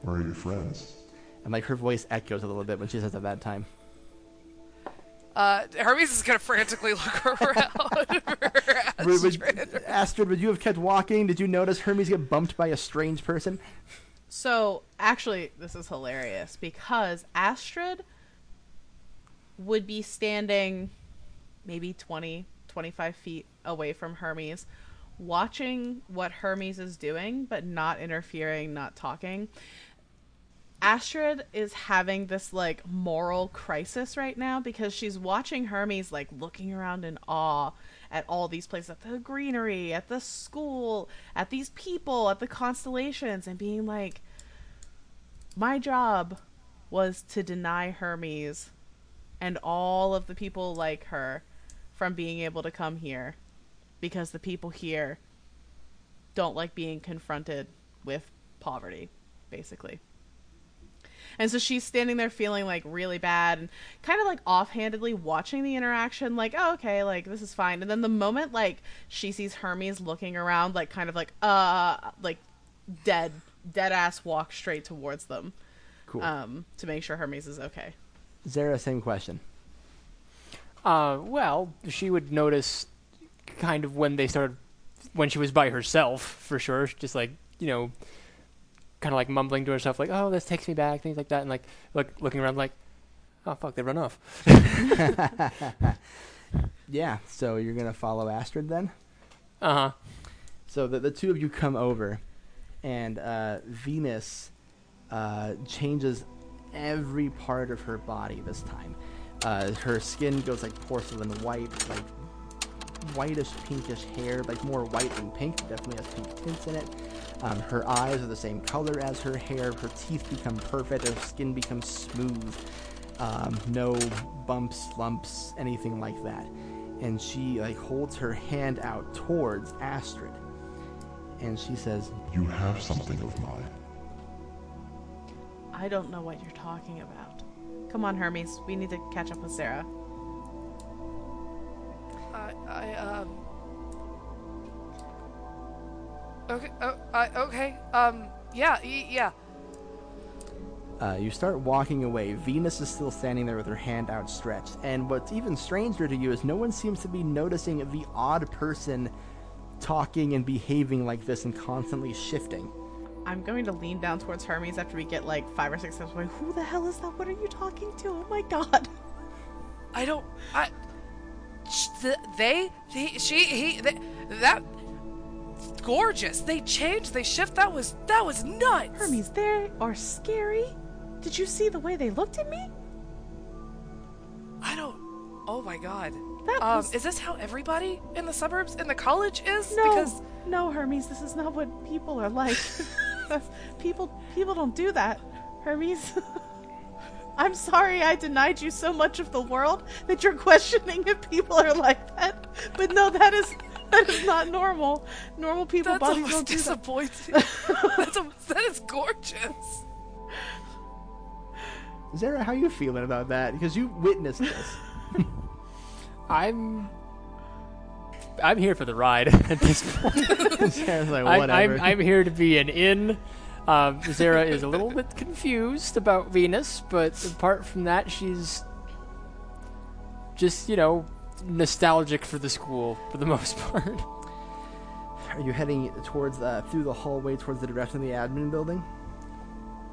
Where are your friends? and like her voice echoes a little bit when she says at that time. Uh, Hermes is gonna frantically look *laughs* around for Would- would- Astrid. Astrid, would you have kept walking? Did you notice Hermes get bumped by a strange person? So, actually, this is hilarious because Astrid would be standing maybe 20, 25 feet away from Hermes, watching what Hermes is doing, but not interfering, not talking. Astrid is having this like moral crisis right now because she's watching Hermes like looking around in awe at all these places at the greenery, at the school, at these people, at the constellations, and being like, my job was to deny Hermes and all of the people like her from being able to come here because the people here don't like being confronted with poverty, basically. And so she's standing there feeling like really bad and kind of like offhandedly watching the interaction, like, oh, okay, like this is fine. And then the moment like she sees Hermes looking around, like kind of like, uh, like dead, dead ass walk straight towards them Cool. um, to make sure Hermes is okay. Zera, same question. Uh, well, she would notice kind of when they started, when she was by herself, for sure. Just like, you know, kind of like mumbling to herself, like, oh, this takes me back, things like that. And like, look, looking around, like, oh, fuck, they run off. *laughs* Yeah, so you're gonna follow Astrid then? Uh huh. So the, the two of you come over, and uh, Venus uh, changes every part of her body this time. Uh, her skin goes like porcelain white, like whitish pinkish hair, like more white than pink, definitely has pink tints in it. Um, her eyes are the same color as her hair. Her teeth become perfect. Her skin becomes smooth. Um, no bumps, lumps, anything like that. And she like holds her hand out towards Astrid, and she says, You have something of mine. I don't know what you're talking about. Come on, Hermes. We need to catch up with Zera. I, I um. Okay. Oh, I, okay. Um. Yeah. Y- yeah. Uh, you start walking away. Venus is still standing there with her hand outstretched. And what's even stranger to you is no one seems to be noticing the odd person talking and behaving like this and constantly shifting. I'm going to lean down towards Hermes after we get like five or six steps away. Who the hell is that? What are you talking to? Oh my god. I don't. I. sh- The, they, he, she, he, they, that. Gorgeous. They change, They shift. That was that was nuts. Hermes, they are scary. Did you see the way they looked at me? I don't. Oh my god. That Um, was is this how everybody in the suburbs in the college is? no, Because no, Hermes. This is not what people are like. *laughs* *laughs* People, people don't do that, Hermes. *laughs* I'm sorry I denied you so much of the world that you're questioning if people are like that. But no, that is *laughs* that is not normal. Normal people that's bodies don't do that. *laughs* that's a, that is gorgeous. Zera, how are you feeling about that? Because you witnessed this. *laughs* I'm I'm here for the ride at this point. Zera's like, I, whatever. I'm, I'm here to be an in. Um, Zera is a little bit confused about Venus, but apart from that, she's just, you know, nostalgic for the school for the *laughs* most part. Are you heading towards uh, through the hallway towards the direction of the admin building?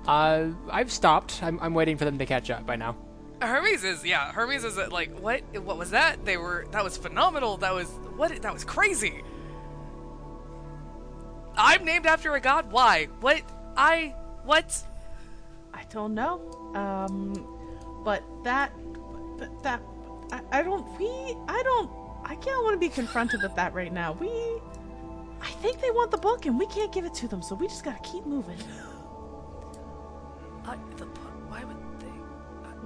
Uh, I've stopped. I'm, I'm waiting for them to catch up by now. Hermes is yeah. Hermes is like what? What was that? They were that was phenomenal. That was what? That was crazy. I'm named after a god. Why? What? I what? I don't know. Um, but that, but that, I, I don't. We, I don't. I can't want to be confronted with that right now. We, I think they want the book, and we can't give it to them, so we just gotta keep moving. I, the book. Why would they?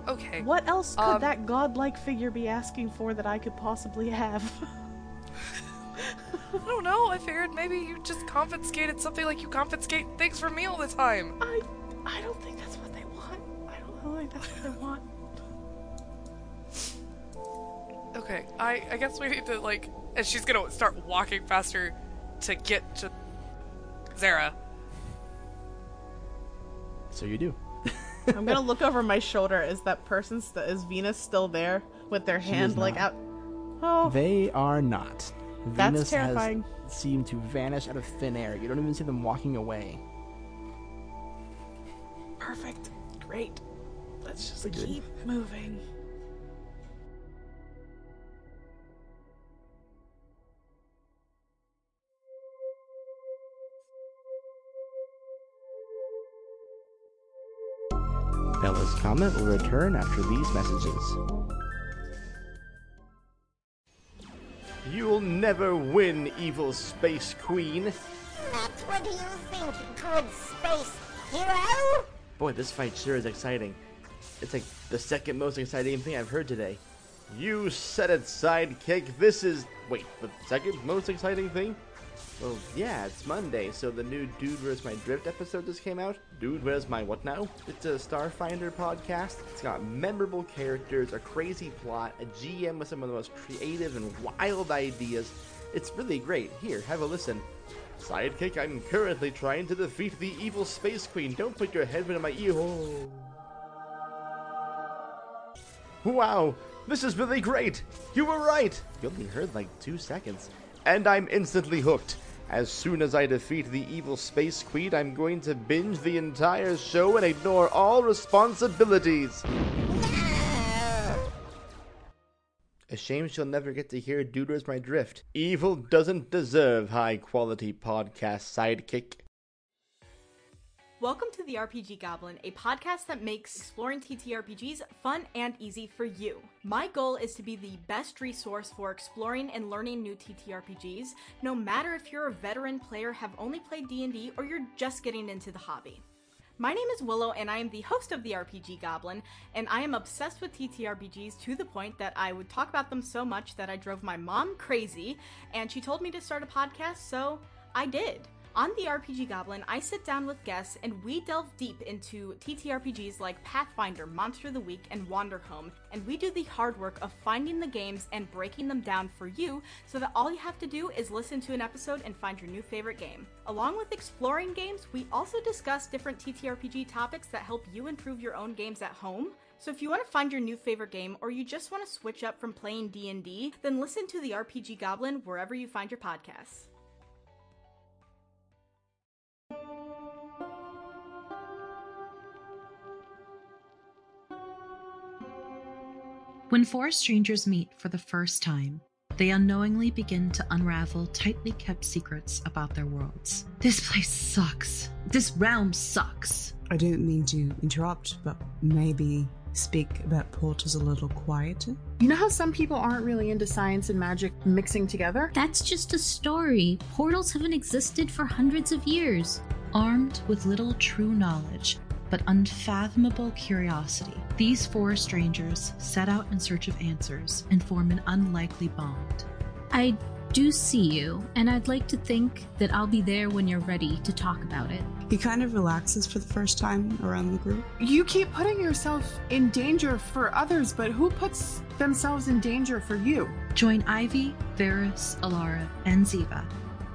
uh, Okay. What else could Um, that godlike figure be asking for that I could possibly have? *laughs* I don't know. I figured maybe you just confiscated something like you confiscate things from me all the time. I, I don't think that's what they want. I don't, I don't think that's what they want. Okay. I I guess we need to like. And she's gonna start walking faster to get to Zera. So you do. *laughs* I'm gonna look over my shoulder. Is that person, st- is Venus still there with their hand is like not. out? Oh, They are not. That's Venus terrifying. has seemed to vanish out of thin air. You don't even see them walking away. perfect. Great. Let's just Pretty good. keep moving. Bella's Comet will return after these messages. You'll never win, evil space queen. That's what do you think, good space hero? Boy, this fight sure is exciting. It's like the second most exciting thing I've heard today. You said it, sidekick. This is. Wait, the second most exciting thing? Well, yeah, it's Monday, so the new Dude Where's My Drift episode just came out. Dude Where's My What Now? It's a Starfinder podcast. It's got memorable characters, a crazy plot, a GM with some of the most creative and wild ideas. It's really great. Here, have a listen. Sidekick, I'm currently trying to defeat the evil Space Queen. Don't put your head in my ear hole. Wow, this is really great. You were right. You only heard like two seconds. And I'm instantly hooked. As soon as I defeat the evil Space Queen, I'm going to binge the entire show and ignore all responsibilities. A shame she'll never get to hear Dude Where's My Drift. Evil doesn't deserve high quality podcast sidekick. Welcome to the RPG Goblin, a podcast that makes exploring TTRPGs fun and easy for you. My goal is to be the best resource for exploring and learning new TTRPGs, no matter if you're a veteran player, have only played D&D, or you're just getting into the hobby. My name is Willow, and I am the host of the RPG Goblin, and I am obsessed with TTRPGs to the point that I would talk about them so much that I drove my mom crazy, and she told me to start a podcast, so I did. On the RPG Goblin, I sit down with guests and we delve deep into TTRPGs like Pathfinder, Monster of the Week, and Wanderhome, and we do the hard work of finding the games and breaking them down for you so that all you have to do is listen to an episode and find your new favorite game. Along with exploring games, we also discuss different TTRPG topics that help you improve your own games at home. So if you want to find your new favorite game or you just want to switch up from playing D&D, then listen to the RPG Goblin wherever you find your podcasts. When four strangers meet for the first time, they unknowingly begin to unravel tightly kept secrets about their worlds. This place sucks. This realm sucks. I don't mean to interrupt, but maybe speak about portals a little quieter? You know how some people aren't really into science and magic mixing together? That's just a story. Portals haven't existed for hundreds of years. Armed with little true knowledge, but unfathomable curiosity, these four strangers set out in search of answers and form an unlikely bond. I do see you, and I'd like to think that I'll be there when you're ready to talk about it. He kind of relaxes for the first time around the group. You keep putting yourself in danger for others, but who puts themselves in danger for you? Join Ivy, Varys, Alara, and Ziva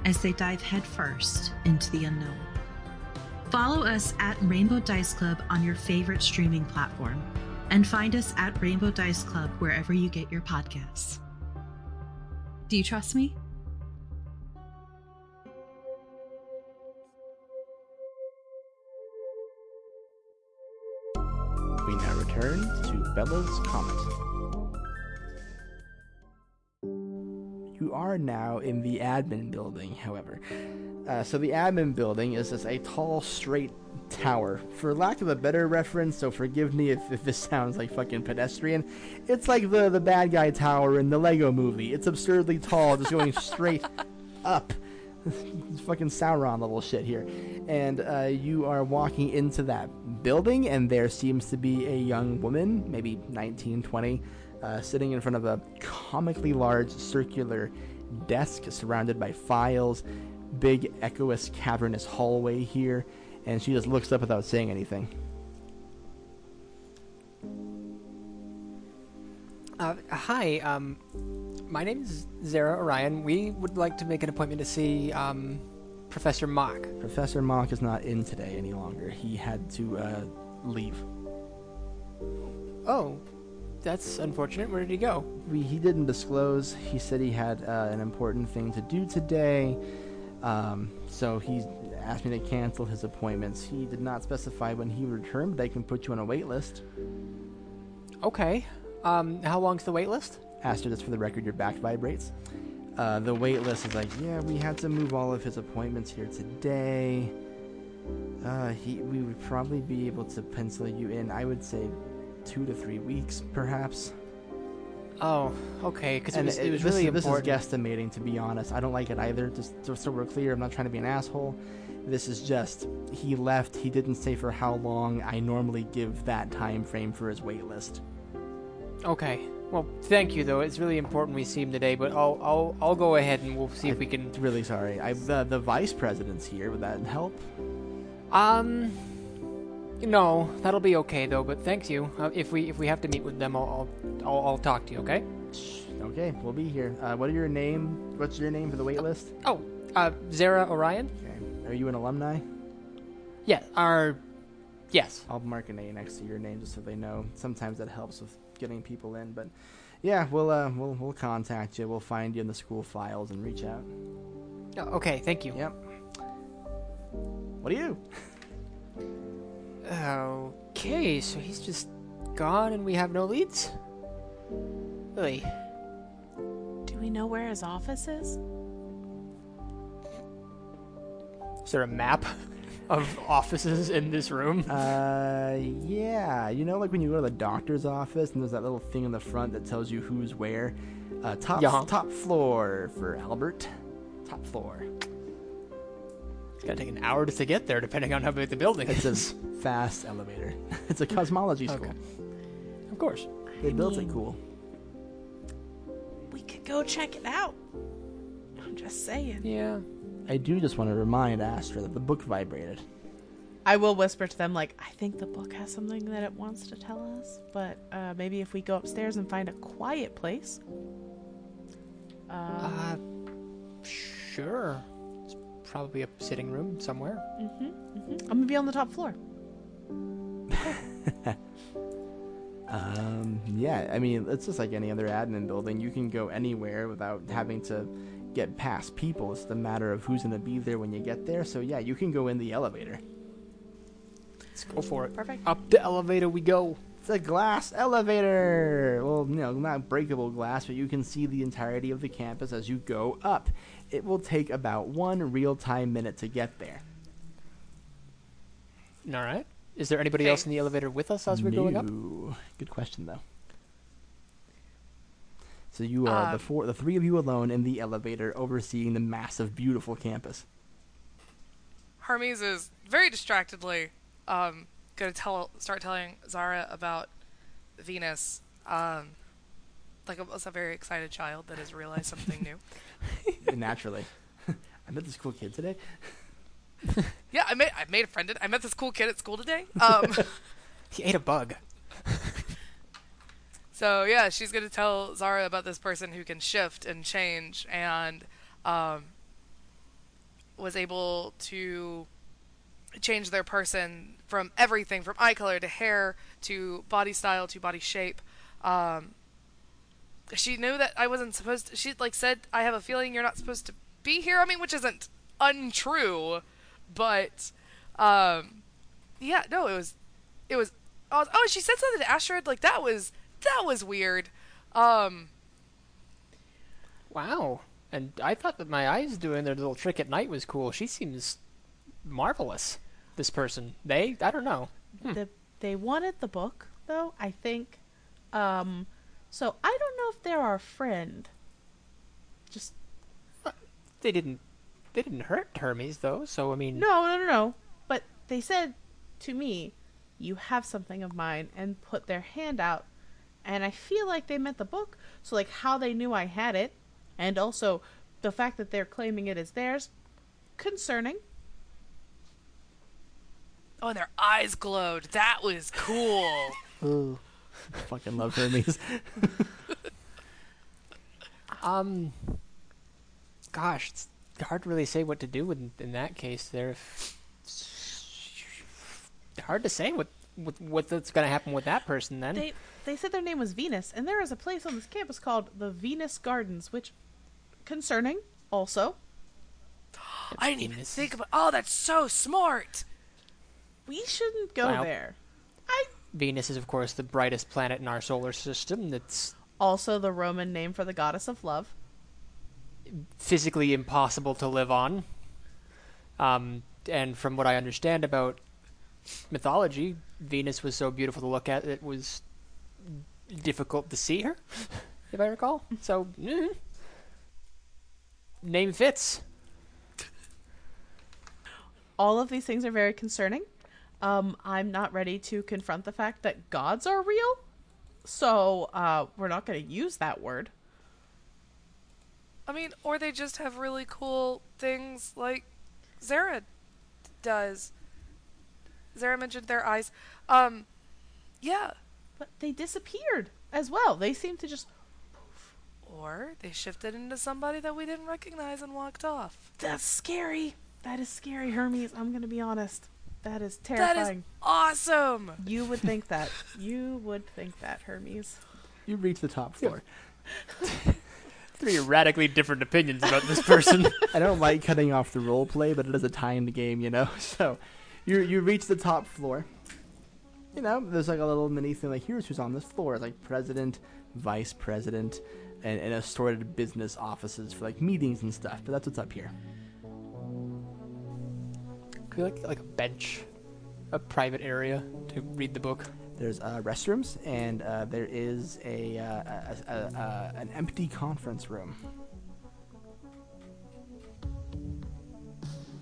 as they dive headfirst into the unknown. Follow us at Rainbow Dice Club on your favorite streaming platform, and find us at Rainbow Dice Club wherever you get your podcasts. Do you trust me? We now return to Bella's Comet. You are now in the admin building, however. Uh, so the admin building is just a tall, straight tower. For lack of a better reference, so forgive me if, if this *laughs* sounds like fucking pedestrian, it's like the, the bad guy tower in the Lego movie. It's absurdly tall, just going *laughs* straight up. It's fucking Sauron level shit here. And uh, you are walking into that building, and there seems to be a young woman, maybe 19, 20, uh, sitting in front of a comically large circular desk surrounded by files, big, echoous, cavernous hallway here, and she just looks up without saying anything. Uh, hi, um, my name is Zera Orion. We would like to make an appointment to see um, Professor Mock. Professor Mock is not in today any longer. He had to uh, leave. Oh, that's unfortunate. Where did he go? We, he didn't disclose. He said he had uh, an important thing to do today, um, so he asked me to cancel his appointments. He did not specify when he returned, return, but I can put you on a wait list. Okay. Um, how long's the wait list? Aster, just for the record, your back vibrates. Uh, the wait list is like, yeah, we had to move all of his appointments here today. Uh, he, we would probably be able to pencil you in. I would say two to three weeks, perhaps. Oh, okay. Because it was, it was this, really is- this is guesstimating, to be honest. I don't like it either. Just, just so we're clear, I'm not trying to be an asshole. This is just he left. He didn't say for how long. I normally give that time frame for his wait list. Okay. Well, thank you though. It's really important we see him today. But I'll I'll I'll go ahead and we'll see if we can. Really sorry. I the the vice president's here. Would that help? Um. No, that'll be okay though. But thanks you. Uh, if we if we have to meet with them, I'll I'll I'll, I'll talk to you. Okay. Okay, we'll be here. Uh, what are your name? What's your name for the wait list? Oh, uh, Zera Orion. Okay. Are you an alumni? Yeah. Our. Yes. I'll mark an A next to your name just so they know. Sometimes that helps with getting people in. But yeah, we'll uh, we'll we'll contact you. We'll find you in the school files and reach out. Oh, Okay. Thank you. Yep. What are you? *laughs* Okay. So he's just gone, and we have no leads. Really? Do we know where his office is? Is there a map *laughs* of offices in this room? Uh, yeah. You know, like when you go to the doctor's office and there's that little thing in the front that tells you who's where. Uh, top Yeah. top floor for Albert. Top floor. It's gonna take an hour just to get there, depending on how big the building It's is. a fast elevator. *laughs* it's a cosmology school. Okay. Of course. They built mean- it cool. We could go check it out. I'm just saying. Yeah. I do just want to remind Astra that the book vibrated. I will whisper to them, like, I think the book has something that it wants to tell us, but uh, maybe if we go upstairs and find a quiet place. Uh, Uh, sure. It's probably a sitting room somewhere. mhm, mhm. I'm gonna be on the top floor. *laughs* Um, yeah, I mean, it's just like any other admin building. You can go anywhere without having to get past people. It's the matter of who's going to be there when you get there. So, yeah, you can go in the elevator. Let's go for it. Perfect. Up the elevator we go. It's a glass elevator. Well, you know, not breakable glass, but you can see the entirety of the campus as you go up. It will take about one real time minute to get there. All right. Is there anybody else in the elevator with us as we're going up? Good question, though. So you are the Um, four, the three of you alone in the elevator, overseeing the massive, beautiful campus. Hermes is very distractedly um, going to tell start telling Zera about Venus, um, like a, a very excited child that has realized something new. *laughs* Naturally, *laughs* I met this cool kid today. *laughs* Yeah, I made I made a friend. I met this cool kid at school today. Um, He ate a bug. so yeah, she's gonna tell Zera about this person who can shift and change and um, was able to change their person from everything from eye color to hair to body style to body shape. Um, she knew that I wasn't supposed to. She like said, "I have a feeling you're not supposed to be here." I mean, which isn't untrue, but um, yeah, no, it was, it was. Oh, oh, she said something to Astrid like that was that was weird. Um, Wow. And I thought that my eyes doing their little trick at night was cool. She seems marvelous. This person. They? I don't know. The, they wanted the book, though, I think. Um, so I don't know if they're our friend. Just uh, They didn't. They didn't hurt Hermes though. So I mean. no, no, no, no. But they said to me, "You have something of mine," and put their hand out, and I feel like they meant the book. So like how they knew I had it, and also the fact that they're claiming it as theirs, concerning. oh, and their eyes glowed. That was cool. *laughs* Ooh. Fucking love Hermes. *laughs* Um. Gosh, it's hard to really say what to do in, in that case. There. Hard to say what what what's going to happen with that person then. They they said their name was Venus, and there is a place on this campus called the Venus Gardens, which concerning also. I didn't even think about. Oh, that's so smart. We shouldn't go Well. there. Venus is of course the brightest planet in our solar system. That's Also the Roman name for the goddess of love. physically impossible to live on. Um, and from what I understand about mythology, Venus was so beautiful to look at it was difficult to see her, *laughs* if I recall. So, mm, name fits. All of these things are very concerning. Um, I'm not ready to confront the fact that gods are real, so uh, we're not going to use that word. I mean, or they just have really cool things like Zera does. Zera mentioned their eyes. Um, yeah. But they disappeared as well. They seem to just. Poof. Or they shifted into somebody that we didn't recognize and walked off. That's scary. That is scary, Hermes. I'm going to be honest. That is terrifying. is awesome. You would think that. You would think that, Hermes. you reach the top floor. *laughs* Three radically different opinions about this person. *laughs* I don't like cutting off the role play, but it is a tie in the game, you know. *laughs* So, you you reach the top floor. You know, there's like a little mini thing like here's who's on this floor. It's like president, vice president, and, and assorted business offices for like meetings and stuff. But that's what's up here. Could be like like a bench, a private area to read the book. There's uh, restrooms, and uh, there is a, uh, a, a, a an empty conference room.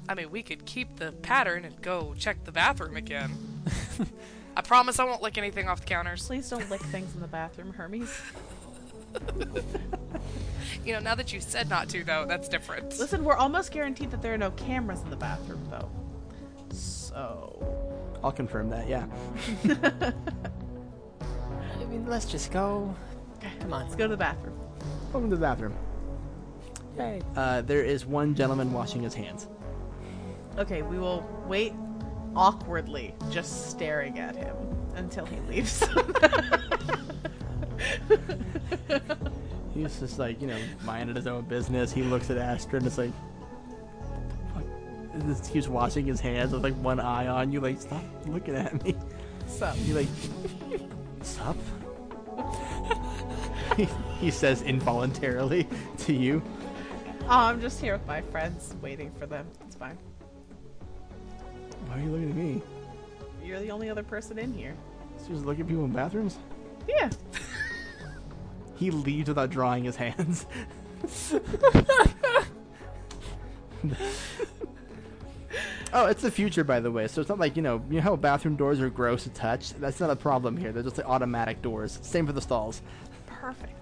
I mean, we could keep the pattern and go check the bathroom again. *laughs* I promise I won't lick anything off the counters. Please don't lick things in the bathroom, Hermes. *laughs* You know, now that you said not to, though, that's different. Listen, we're almost guaranteed that there are no cameras in the bathroom, though. So. I'll confirm that. Yeah. *laughs* I mean, let's just go. Come on. Let's go to the bathroom. Welcome to the bathroom. Yay. Uh, there is one gentleman washing his hands. Okay, we will wait awkwardly, just staring at him until he leaves. *laughs* He's just like, you know, minding his own business. He looks at Astrid and it's like, just keeps washing his hands with like one eye on you. Like, stop looking at me. so, You like, Sup? he, he says involuntarily to you. Oh, I'm just here with my friends, waiting for them. It's fine. Why are you looking at me? You're the only other person in here. So you just look at people in bathrooms? Yeah. *laughs* He leaves without drying his hands. *laughs* *laughs* oh, it's the future, by the way. So it's not like you know, you know how bathroom doors are gross to touch. That's not a problem here. They're just like automatic doors. Same for the stalls. Perfect.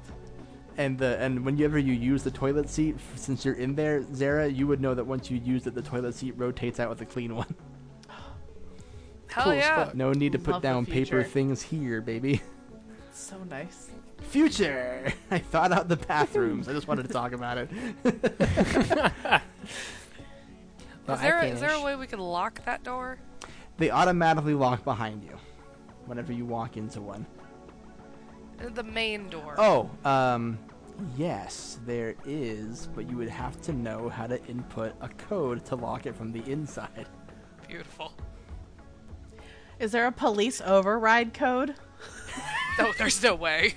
And the and whenever you use the toilet seat, since you're in there, Zera, you would know that once you use it, the toilet seat rotates out with a clean one. *gasps* Hell Cool yeah. stuff. No need to put Love down paper things here, baby. So nice. Future. *laughs* I thought out the bathrooms. I just wanted to talk about it. *laughs* *laughs* Well, is, I there, is there a way we can lock that door? they automatically lock behind you whenever you walk into one. The main door. Oh, um, yes, there is, but you would have to know how to input a code to lock it from the inside. Beautiful. Is there a police override code? *laughs* No, there's no way.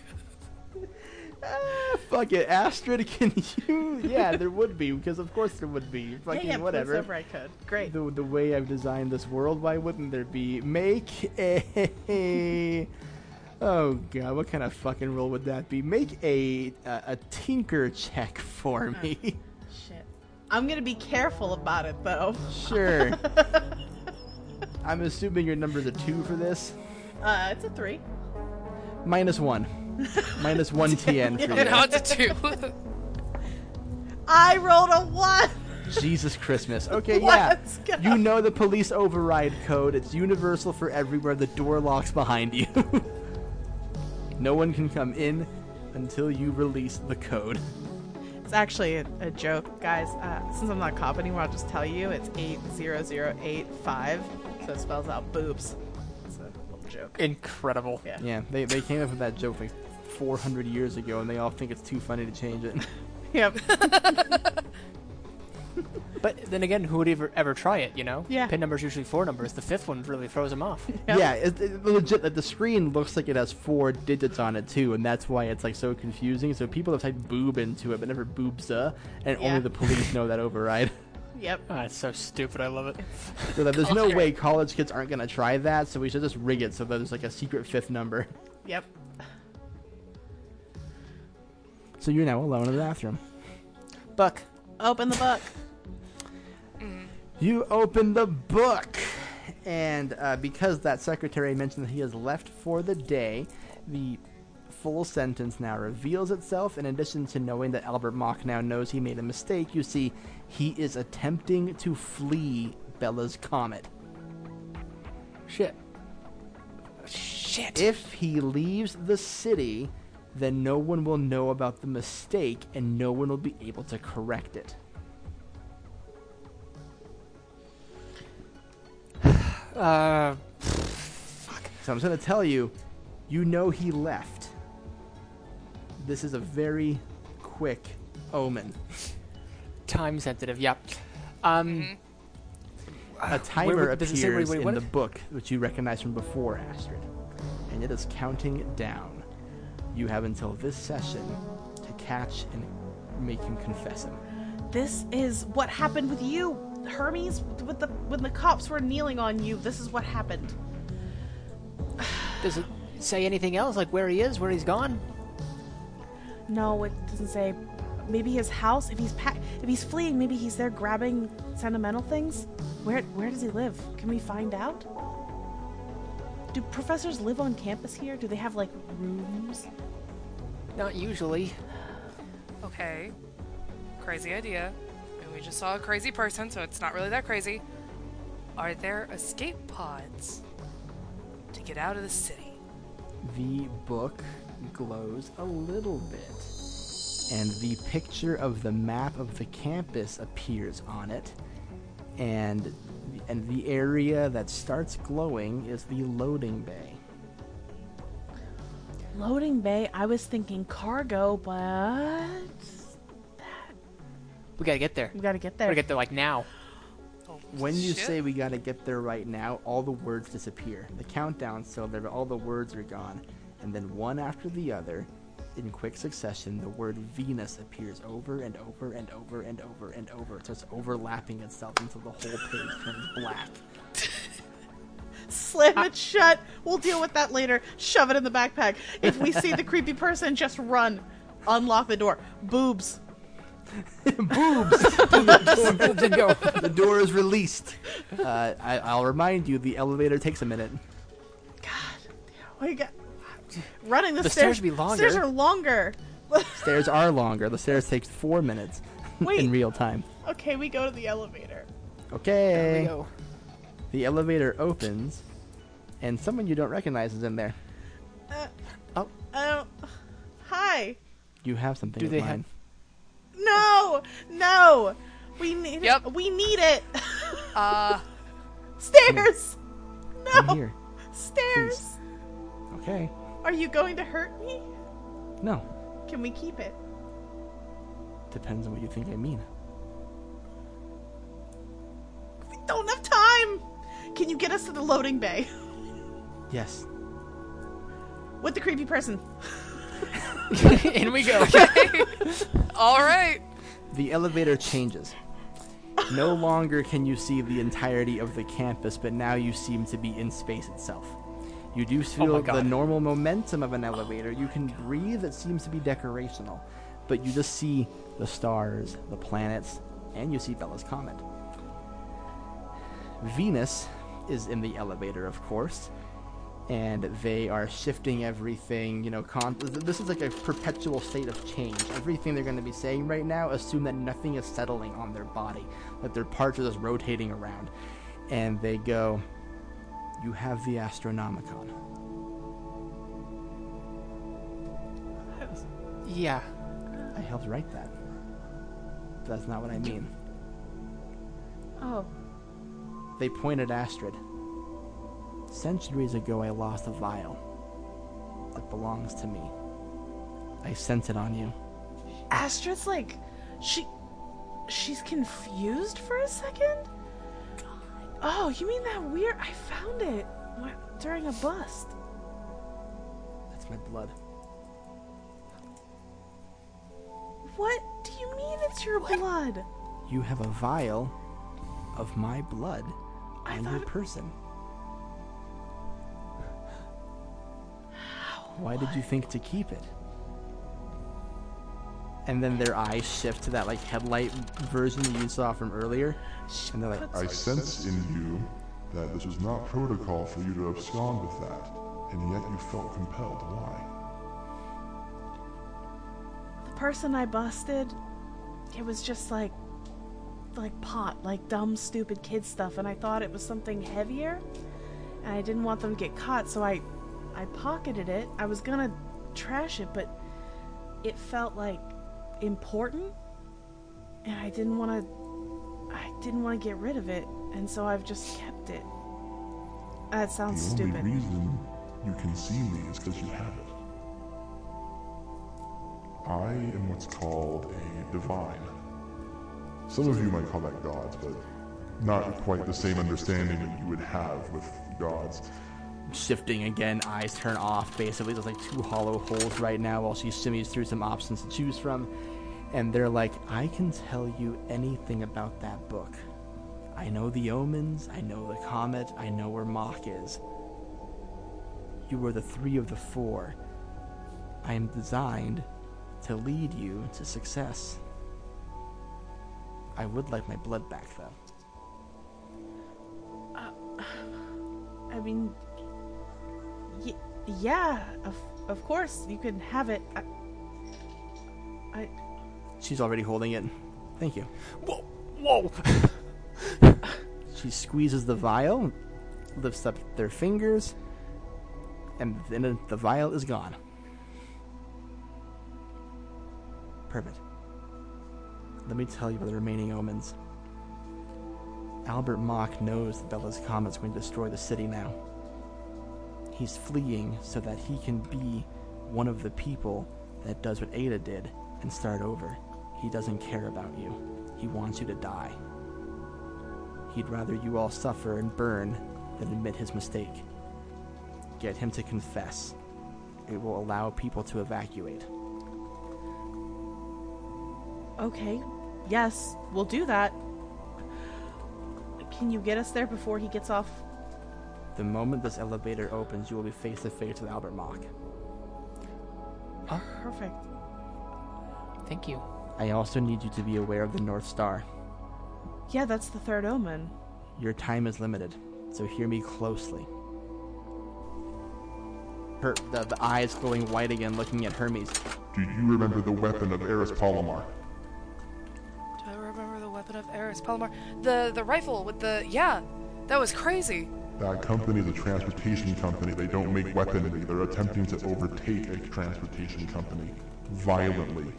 Ah, fuck it, Astrid, can *laughs* you? Yeah, there would be, because of course there would be. Fucking yeah, yeah, whatever. Police override code. Great. The, the way I've designed this world, why wouldn't there be? Make a. *laughs* Oh god, what kind of fucking rule would that be? Make a a, a tinker check for me. *laughs* Shit. I'm gonna be careful about it though. Sure. I'm assuming your number's a two for this. Uh, it's a three. Minus one. Minus one TN for And now you. it's a two. I rolled a one. Jesus Christmas. *laughs* Okay, yeah. Let's go. You know the police override code. It's universal for everywhere. The door locks behind you. *laughs* no one can come in until you release the code. It's actually a, a joke, guys. Uh, since I'm not a cop anymore, I'll just tell you it's eight zero zero eight five. So it spells out boobs. It's a little joke. Incredible. Yeah. Yeah, they, they came up with that joke like 400 years ago, and they all think it's too funny to change it. *laughs* Yep. *laughs* But then again, who would ever ever try it? You know? Yeah. Pin number's usually four numbers. The fifth one really throws them off. Yep. Yeah, it, it, legit. Like, the screen looks like it has four digits on it too, and that's why it's like so confusing. So people have typed boob into it, but never boobsa, and Yeah. only the police know that override. *laughs* Yep. Ah, it's so stupid. I love it. So that there's no Okay. way college kids aren't gonna try that. So we should just rig it so that there's like a secret fifth number. Yep. So you're now alone in the bathroom. Book. Open the book. You open the book, and uh, because that secretary mentioned that he has left for the day, the full sentence now reveals itself. In addition to knowing that Albert Mock now knows he made a mistake, you see he is attempting to flee Bella's comet. Shit. Shit. If he leaves the city, then no one will know about the mistake, and no one will be able to correct it. *sighs* Uh, fuck. So I'm gonna tell you, you know he left. This is a very quick omen. time sensitive. Yep. Um. A timer where- does it say where- appears in the book, which you recognize from before, Astrid, and it is counting down. You have until this session to catch and make him confess him. This is what happened with you, Hermes. With the when the cops were kneeling on you, this is what happened. Does it say anything else? Like where he is, where he's gone? No, it doesn't say. Maybe his house. If he's pa- if he's fleeing, maybe he's there grabbing sentimental things. Where where does he live? Can we find out? Do professors live on campus here? Do they have like rooms? Not usually. Okay. Crazy idea. And we just saw a crazy person, so it's not really that crazy. Are there escape pods to get out of the city? The book glows a little bit, and the picture of the map of the campus appears on it, and and the area that starts glowing is the loading bay. Loading bay. I was thinking cargo, but We gotta get there. we gotta get there. We there. gotta get there like now. Oh, When you shit. say we gotta get there right now, all the words disappear. The countdown's still there, but all the words are gone. and then one after the other, in quick succession, the word Venus appears over and over and over and over and over. It starts overlapping itself until the whole page turns black. Slam it shut. We'll deal with that later. Shove it in the backpack. If we see the creepy person, just run. Unlock the door. Boobs. *laughs* Boobs! *laughs* Then go. the door is released. Uh, I, I'll remind you, the elevator takes a minute. God. We got running the, The stairs. stairs be longer. Stairs are longer. *laughs* Stairs are longer. The stairs takes four minutes *laughs* Wait. in real time. okay, we go to the elevator. Okay. There we go. The elevator opens, and someone you don't recognize is in there. Uh, Oh. uh, hi. You have something Do in they mind. No, no. We need Yep. it. We need it. Uh, *laughs* Stairs. I'm No. here. Stairs. Okay. Are you going to hurt me? No. Can we keep it? Depends on what you think I mean. We don't have time. Can you get us to the loading bay Yes. with the creepy person? *laughs* In we go. *laughs* all right. The elevator changes. No longer can you see the entirety of the campus, but now you seem to be in space itself. You do oh feel my the normal momentum of an elevator. You can breathe. It seems to be decorational, but you just see the stars, the planets, and you see Bella's comet. Venus is in the elevator, of course, and they are shifting everything. You know, con- this is like a perpetual state of change. Everything they're going to be saying right now, assume that nothing is settling on their body, that their parts are just rotating around, and they go, "You have the Astronomicon." yeah. I helped write that. That's not what I mean. Oh, They pointed Astrid. Centuries ago, I lost a vial that belongs to me. I sent it on you. Astrid's like, she, she's confused for a second. Oh, you mean that weird? I found it during a bust. That's my blood. What do you mean it's your blood? You have a vial of my blood I on your person. Why did you think to keep it? And then their eyes shift to that like headlight version that you saw from earlier, and they're like, I sense in you that this was not protocol for you to abscond with that, and yet you felt compelled. Why? The person I busted, it was just like, like pot, like dumb, stupid kid stuff, and I thought it was something heavier, and I didn't want them to get caught, so I, I pocketed it. I was gonna trash it, but it felt like important, and I didn't want to, I didn't want to get rid of it, and so I've just kept it. That sounds the only stupid. reason you can see me is because you have it. I am what's called a divine. Some of you might call that gods, but not quite the same understanding that you would have with gods. shifting again. Eyes turn off. Basically, there's like two hollow holes right now while she shimmies through some options to choose from. And they're like, I can tell you anything about that book. I know the omens, I know the comet, I know where Mock is. You were the three of the four. I am designed to lead you to success. I would like my blood back, though. Uh, *sighs* I mean, y- yeah, of of course you can have it. I, I She's already holding it. Thank you. Whoa, whoa. *laughs* She squeezes the vial, lifts up their fingers, and then the vial is gone. Perfect. Let me tell you about the remaining omens. Albert Mock knows that Bella's comet's going to destroy the city now. He's fleeing so that he can be one of the people that does what Ada did and start over. He doesn't care about you. He wants you to die. He'd rather you all suffer and burn than admit his mistake. Get him to confess. it will allow people to evacuate. Okay. Yes, we'll do that. Can you get us there before he gets off? The moment this elevator opens, you will be face to face with Albert Mock. Perfect. Thank you. I also need you to be aware of the North Star. Yeah, that's the third omen. Your time is limited, so hear me closely. Her, the, the eyes glowing white again, looking at Hermes. Do you remember the weapon of Eris Palomar? Do I remember the weapon of Eris Palomar? The the rifle with the yeah, that was crazy. That company is a transportation company. They don't make weaponry. They're attempting to overtake a transportation company violently.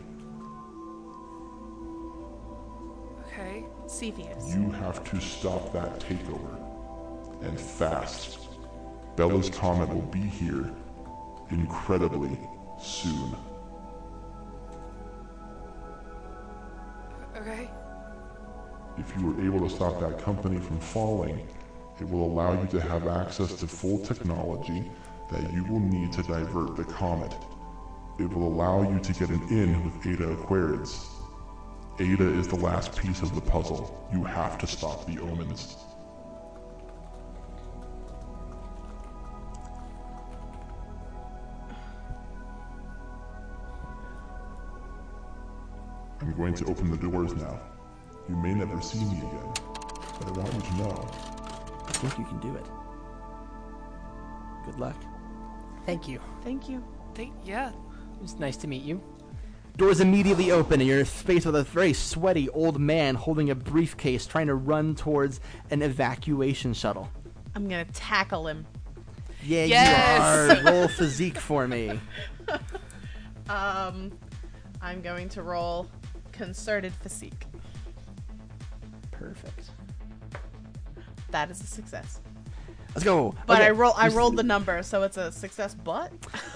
Cepheus. You have to stop that takeover. And fast. Bella's Comet will be here incredibly soon. Okay. If you are able to stop that company from falling, it will allow you to have access to full technology that you will need to divert the comet. It will allow you to get an in with Ada Aquarids. Ada is the last piece of the puzzle. You have to stop the omens. I'm going to open the doors now. You may never see me again, but I want you to know I think you can do it. Good luck. Thank you. Thank you. They, yeah. It was nice to meet you. Doors immediately open, and you're faced with a very sweaty old man holding a briefcase trying to run towards an evacuation shuttle. I'm gonna tackle him. Yeah, Yes! you are. Roll physique for me. *laughs* Um, I'm going to roll concerted physique. Perfect. That is a success. Let's go. But Okay, I roll. I rolled the number, so it's a success. But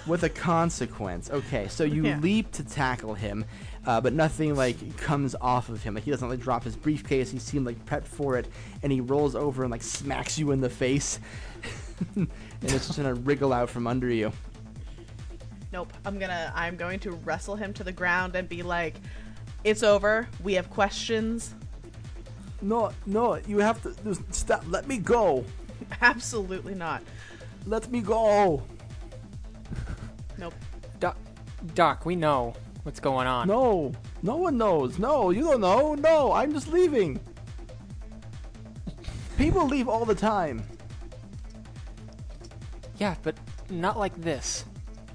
with a consequence. Okay, so you Yeah. leap to tackle him, uh, but nothing like comes off of him. Like he doesn't like drop his briefcase. He seemed like prepped for it, and he rolls over and like smacks you in the face, *laughs* and it's just gonna wriggle out from under you. nope. I'm gonna. I'm going to wrestle him to the ground and be like, "It's over. We have questions." No, no, you have to just stop. Let me go. *laughs* Absolutely not. Let me go. Nope. Doc, Doc, we know what's going on. No, no one knows. No, you don't know. No, I'm just leaving. People leave all the time. Yeah, but not like this.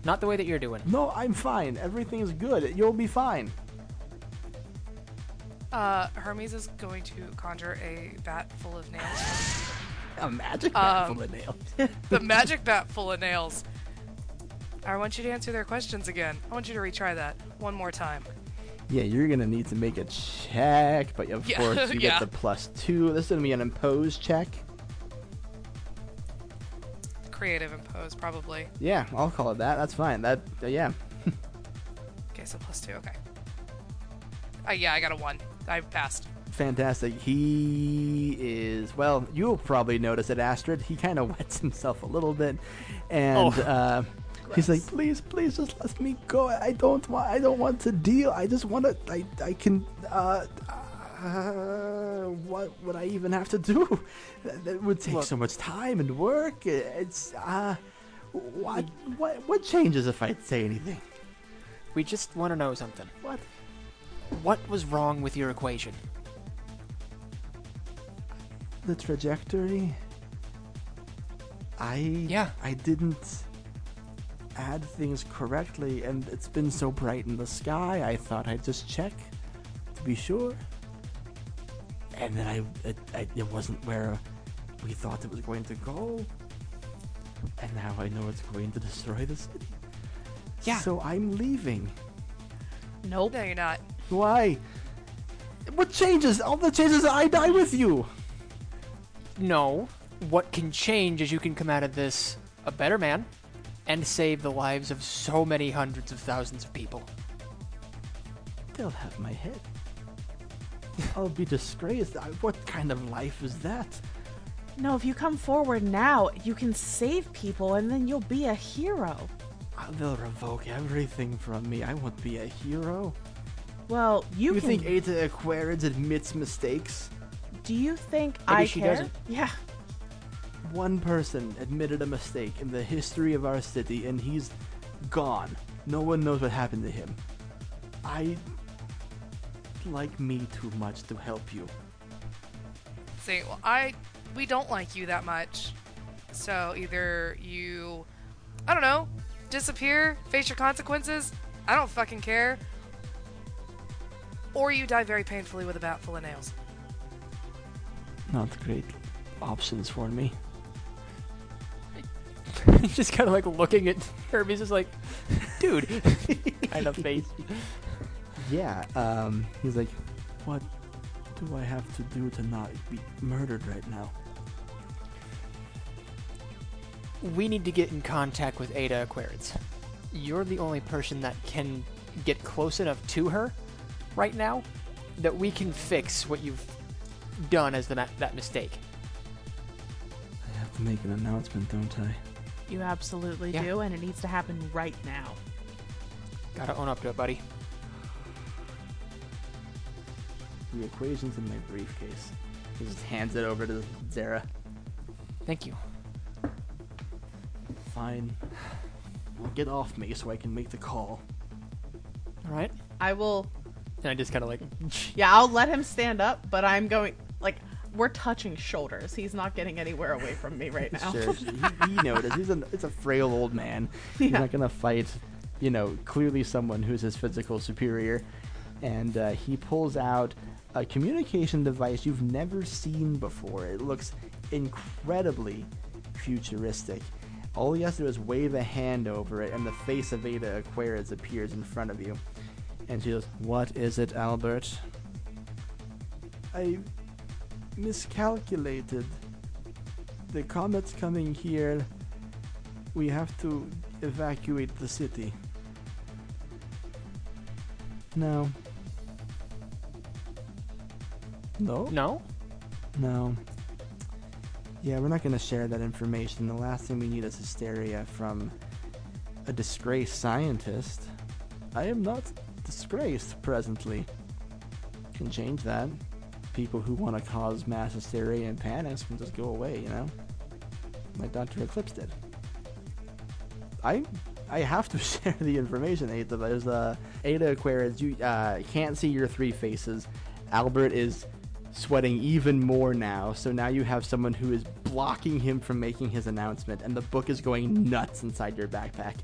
Not the way that you're doing. No, I'm fine. Everything is good. You'll be fine. Uh, Hermes is going to conjure a bat full of nails. A magic bat Um, full of nails. *laughs* the magic bat full of nails. I want you to answer their questions again. I want you to retry that one more time. Yeah, you're gonna need to make a check, but of Yeah, course you yeah. get the plus two. This is gonna be an imposed check. Creative impose, probably. Yeah, I'll call it that. That's fine. That uh, yeah. *laughs* Okay, so plus two. Okay. Uh, yeah, I got a one. I passed. Fantastic. He is well. You'll probably notice it, Astrid. He kind of *laughs* wets himself a little bit, and Oh. uh, he's like, "Please, please, just let me go. I don't want. I don't want to deal. I just want to. I. I can. Uh, uh, what would I even have to do? *laughs* That, that would take Look. so much time and work. It's uh, what? What? What changes if I say anything? We just want to know something. What? What was wrong with your equation? The trajectory. I Yeah. I didn't add things correctly, and it's been so bright in the sky. I thought I'd just check to be sure, and then I it, I, it wasn't where we thought it was going to go, and now I know it's going to destroy the city. Yeah. So I'm leaving. Nope. No, you're not. Why? What changes? All the changes. I die with you. No. What can change is you can come out of this a better man and save the lives of so many hundreds of thousands of people. They'll have my head. I'll be disgraced. I- What kind of life is that? No, if you come forward now, you can save people, and then you'll be a hero. Uh, they'll revoke everything from me. I won't be a hero. Well, you, You can. think Ada Aquarids admits mistakes? Do you think Maybe I she care? doesn't. Yeah. One person admitted a mistake in the history of our city, and he's gone. No one knows what happened to him. I like me too much to help you. See, well, I we don't like you that much. So either you, I don't know, disappear, face your consequences. I don't fucking care. Or you die very painfully with a bat full of nails. Not great options for me. He's *laughs* just kind of like looking at Herbie's just like, dude, kind of face. *laughs* Yeah, um, he's like, what do I have to do to not be murdered right now? We need to get in contact with Ada Aquarids. You're the only person that can get close enough to her right now that we can fix what you've done as the ma- that mistake. I have to make an announcement, don't I? You absolutely Yeah. do, and it needs to happen right now. Gotta own up to it, buddy. The equation's in my briefcase. He just hands it over to Zera. Thank you. Fine. Well, get off me so I can make the call. All right. I will. And I just kind of like, *laughs* Yeah, I'll let him stand up, but I'm going. We're touching shoulders. He's not getting anywhere away from me right now. Sure, he, he noticed. He's a, it's a frail old man. He's Yeah. not gonna fight, you know, clearly someone who's his physical superior. And uh, he pulls out a communication device you've never seen before. It looks incredibly futuristic. All he has to do is wave a hand over it, and the face of Ada Aquarids appears in front of you. And she goes, What is it, Albert? I miscalculated. The comet's coming here. We have to evacuate the city. No. No? no? No. Yeah, we're not going to share that information. The last thing we need is hysteria from a disgraced scientist. I am not disgraced presently. Can change that. People who want to cause mass hysteria and panics can just go away, you know? Like Dr. Eclipse did. I I have to *laughs* share the information, Ada. There's uh, Ada Aquarids. You uh, can't see your three faces. Albert is sweating even more now. So now you have someone who is blocking him from making his announcement, and the book is going nuts inside your backpack.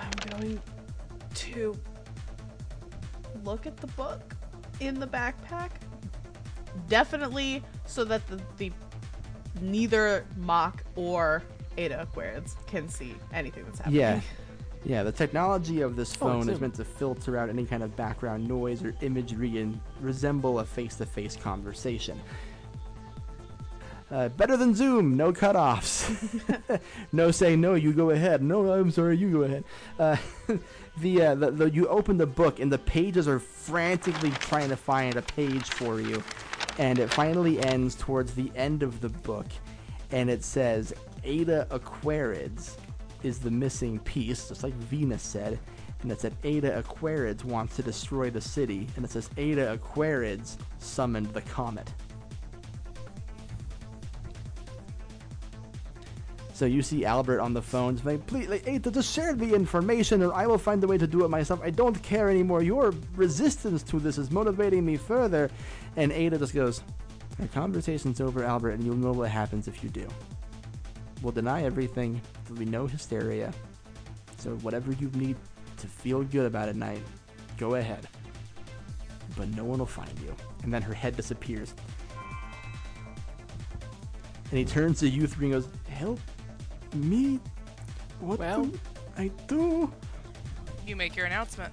I'm going to look at the book in the backpack. Definitely so that the, the neither Mock or Ada Aquarids can see anything that's happening. Yeah. Yeah, the technology of this Oh, phone it's is meant to filter out any kind of background noise or imagery and resemble a face to face conversation. Uh, better than Zoom, no cutoffs. *laughs* *laughs* no say no, you go ahead. No, I'm sorry, you go ahead. Uh, *laughs* the, uh, the, the You open the book, and the pages are frantically trying to find a page for you. And it finally ends towards the end of the book, and it says, Ada Aquarids is the missing piece, just like Venus said. And it said Ada Aquarids wants to destroy the city, and it says Ada Aquarids summoned the comet. So you see Albert on the phone, like, please, like, Ada, just share the information, or I will find a way to do it myself. I don't care anymore. Your resistance to this is motivating me further. And Ada just goes, our conversation's over, Albert, and you'll know what happens if you do. We'll deny everything. There'll be no hysteria. So whatever you need to feel good about at night, go ahead. But no one will find you. And then her head disappears. And he turns to you three and goes, Help me? What Well- do I do? You make your announcement.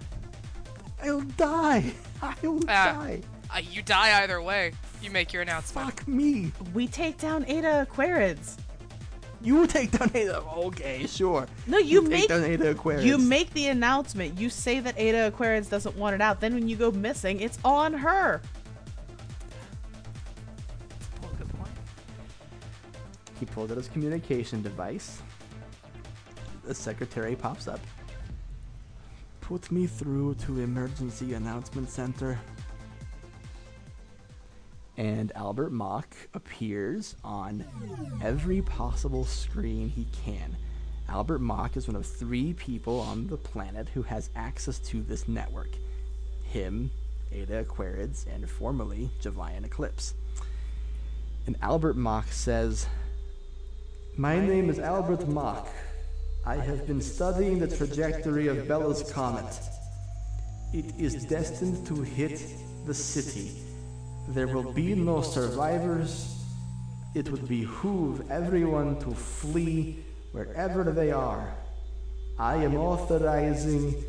I'll die. *laughs* I'll Ah. die. Uh, you die either way. You make your announcement. Fuck me. We take down Ada Aquarids. You take down Ada. Okay, sure. No, you take make down Ada Aquarids. you make the announcement. You say that Ada Aquarids doesn't want it out. Then when you go missing, it's on her. He pulls out his communication device. The secretary pops up. Put me through to emergency announcement center. And Albert Mock appears on every possible screen he can. Albert Mock is one of three people on the planet who has access to this network. Him, Ada Aquarids, and formerly Jovian Eclipse. And Albert Mock says, My name is Albert Mock. I have been studying the trajectory of Bella's comet. It is destined to hit the city. There will be no survivors. It would behoove everyone to flee wherever they are. I am authorizing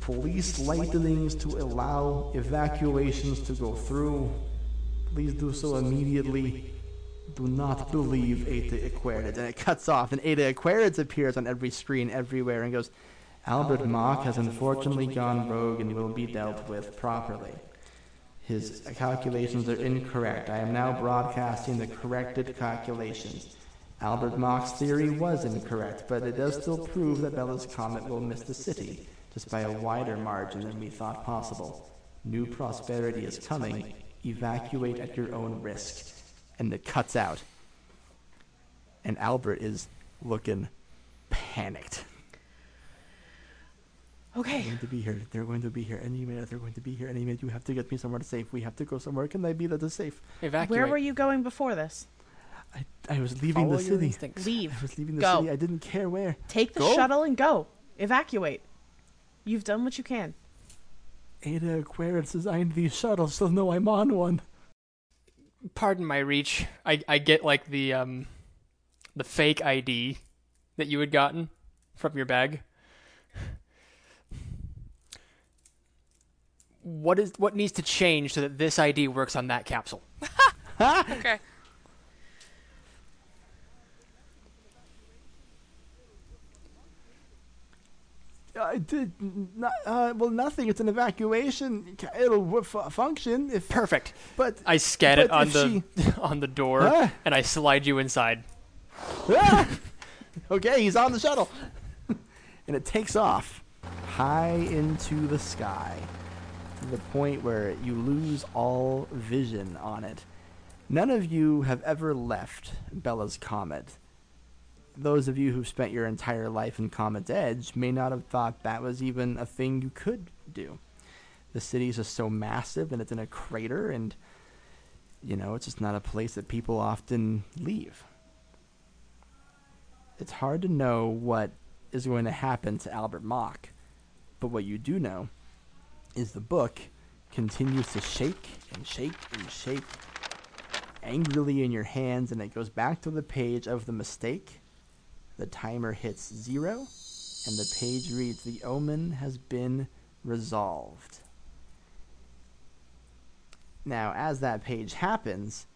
police lightnings to allow evacuations to go through. Please do so immediately. Do not believe Ada Aquarids. And it cuts off, and Ada Aquarids appears on every screen everywhere and goes, Albert Mock has unfortunately gone rogue and will be dealt with properly. His calculations are incorrect. I am now broadcasting the corrected calculations. Albert Mock's theory was incorrect, but it does still prove that Bella's comet will miss the city, just by a wider margin than we thought possible. New prosperity is coming. Evacuate at your own risk. And it cuts out. And Albert is looking panicked. Okay. They're going to be here. They're going to be here any minute. They're going to be here any minute. You have to get me somewhere to safe. We have to go somewhere. Can I be that is safe? Evacuate. Where were you going before this? I, I was leaving Follow the your city. instincts. Leave. I was leaving the Go. city. I didn't care where. Take the Go? shuttle and go. Evacuate. You've done what you can. Ada Aquarids designed these shuttles, so no, I'm on one. Pardon my reach. I I get like the um the fake ID that you had gotten from your bag. What is what needs to change so that this ID works on that capsule? *laughs* Okay. I did not. Uh, well, nothing. It's an evacuation. It'll f- function if. Perfect. But I scan it on the *laughs* on the door Huh? and I slide you inside. Ah! *laughs* okay, he's on the shuttle, *laughs* and it takes off high into the sky to the point where you lose all vision on it. None of you have ever left Bella's Comet. Those of you who've spent your entire life in Comet's Edge may not have thought that was even a thing you could do. The city is just so massive and it's in a crater, and you know, it's just not a place that people often leave. It's hard to know what is going to happen to Albert Mock, but what you do know is the book continues to shake and shake and shake angrily in your hands, and it goes back to the page of the mistake. The timer hits zero, and the page reads The omen has been resolved. Now, as that page happens,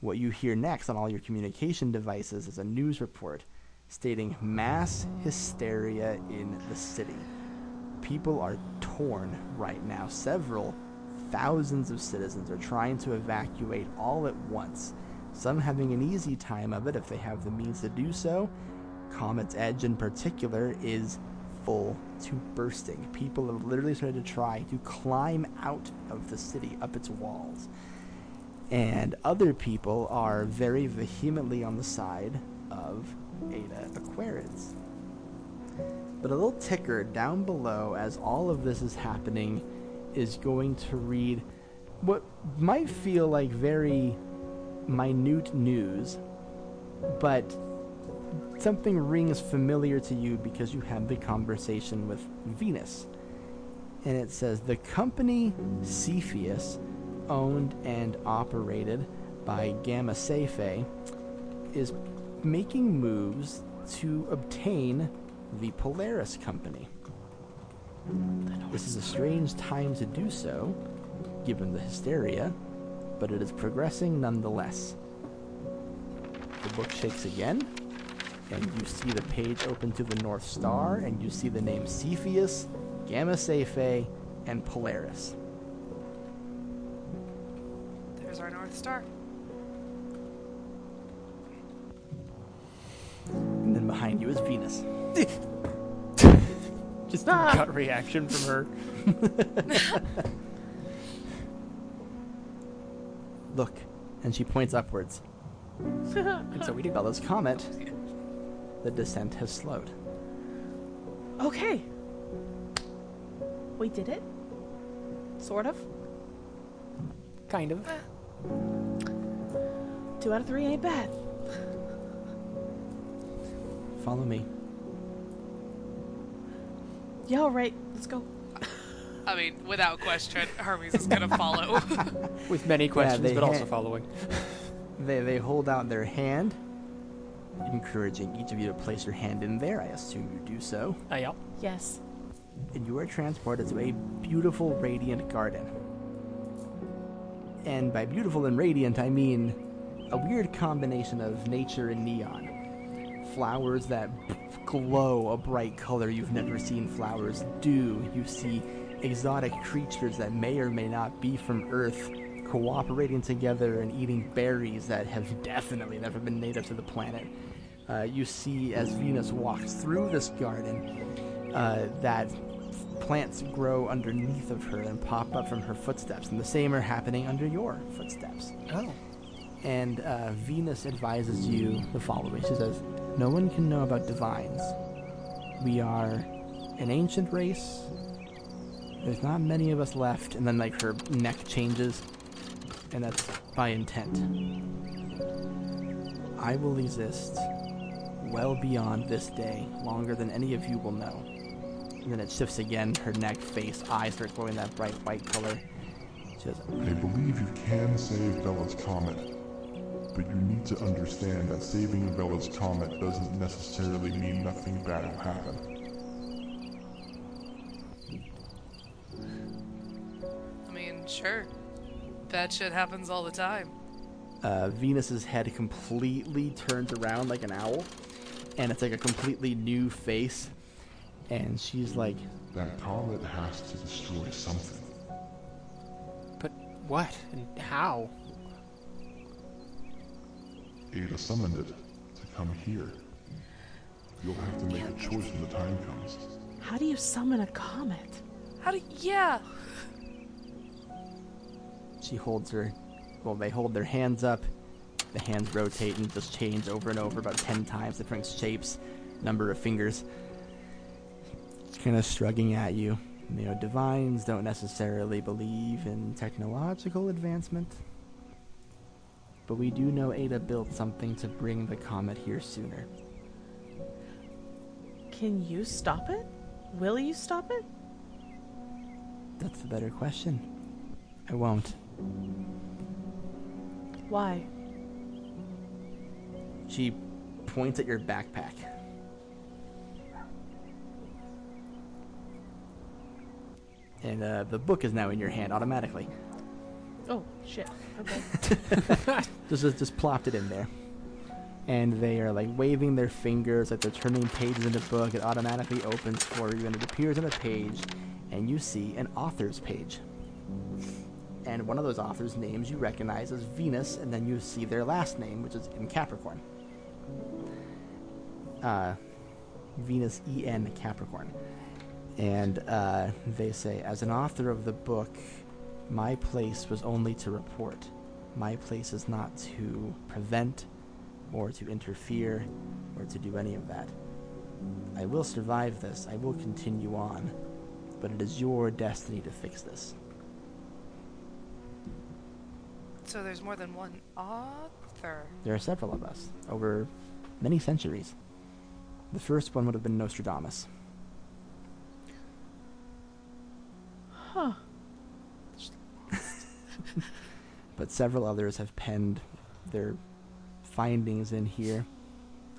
what you hear next on all your communication devices is a news report stating mass hysteria in the city. People are torn right now. Several thousands of citizens are trying to evacuate all at once. Some having an easy time of it if they have the means to do so. Comet's Edge, in particular, is full to bursting. People have literally started to try to climb out of the city, up its walls. And other people are very vehemently on the side of Ada Aquarids. But a little ticker down below, as all of this is happening, is going to read what might feel like very minute news, but something rings familiar to you because you had the conversation with Venus. And it says the company Cepheus, owned and operated by Gamma Cephei, is making moves to obtain the Polaris Company. This is a strange time to do so, given the hysteria, but it is progressing nonetheless. The book shakes again, and you see the page open to the North Star, and you see the name Cepheus, Gamma Cephei, and Polaris. There's our North Star. And then behind you is Venus. *laughs* Just ah! a gut reaction from her. *laughs* Look, and she points upwards. *laughs* and so we do Bella's comet. The descent has slowed. Okay. We did it. Sort of. Kind of. Uh, two out of three ain't bad. Follow me. Yeah, all right. Let's go. I mean, without question, Hermes is gonna follow. *laughs* With many questions, they but also following. They, they hold out their hand, encouraging each of you to place your hand in there. I assume you do so. Uh, yeah. Yes. And you are transported to a beautiful, radiant garden. And by beautiful and radiant, I mean a weird combination of nature and neon. Flowers that glow a bright color you've never seen flowers do. You see exotic creatures that may or may not be from Earth cooperating together and eating berries that have definitely never been native to the planet. Uh, you see as Venus walks through this garden uh, that plants grow underneath of her and pop up from her footsteps, and the same are happening under your footsteps. Oh. And uh, Venus advises you the following. She says, No one can know about divines. We are an ancient race. There's not many of us left. And then, like, her neck changes, and that's by intent. I will exist well beyond this day, longer than any of you will know. And then it shifts again. Her neck, face, eyes start glowing that bright white color. She says, I believe you can save Bella's comet, but you need to understand that saving Bella's comet doesn't necessarily mean nothing bad will happen. I mean, sure. Bad shit happens all the time. uh, Venus's head completely turns around like an owl, and it's like a completely new face. And she's like, That comet has to destroy something. But what and how? Ada summoned it to come here. You'll have to make a choice when the time comes. How do you summon a comet? How do? Yeah. she holds her. Well, they hold their hands up. The hands rotate and just change over and over about ten times, different shapes, number of fingers. It's Kind of shrugging at you. You know, divines don't necessarily believe in technological advancement. But we do know Ada built something to bring the comet here sooner. Can you stop it? Will you stop it? That's the better question. I won't. Why? She points at your backpack. And uh, the book is now in your hand automatically. Oh, shit. Okay. *laughs* just, just just plopped it in there. And they are like waving their fingers, like they're turning pages in the book. It automatically opens for you, and it appears on a page, and you see an author's page. And one of those authors' names you recognize as Venus, and then you see their last name, which is in Capricorn. Uh, Venus E N Capricorn. And uh, they say, as an author of the book, my place was only to report. My place is not to prevent or to interfere or to do any of that. I will survive this. I will continue on. But it is your destiny to fix this. So there's more than one author. There are several of us over many centuries. The first one would have been Nostradamus. Huh. but several others have penned their findings in here.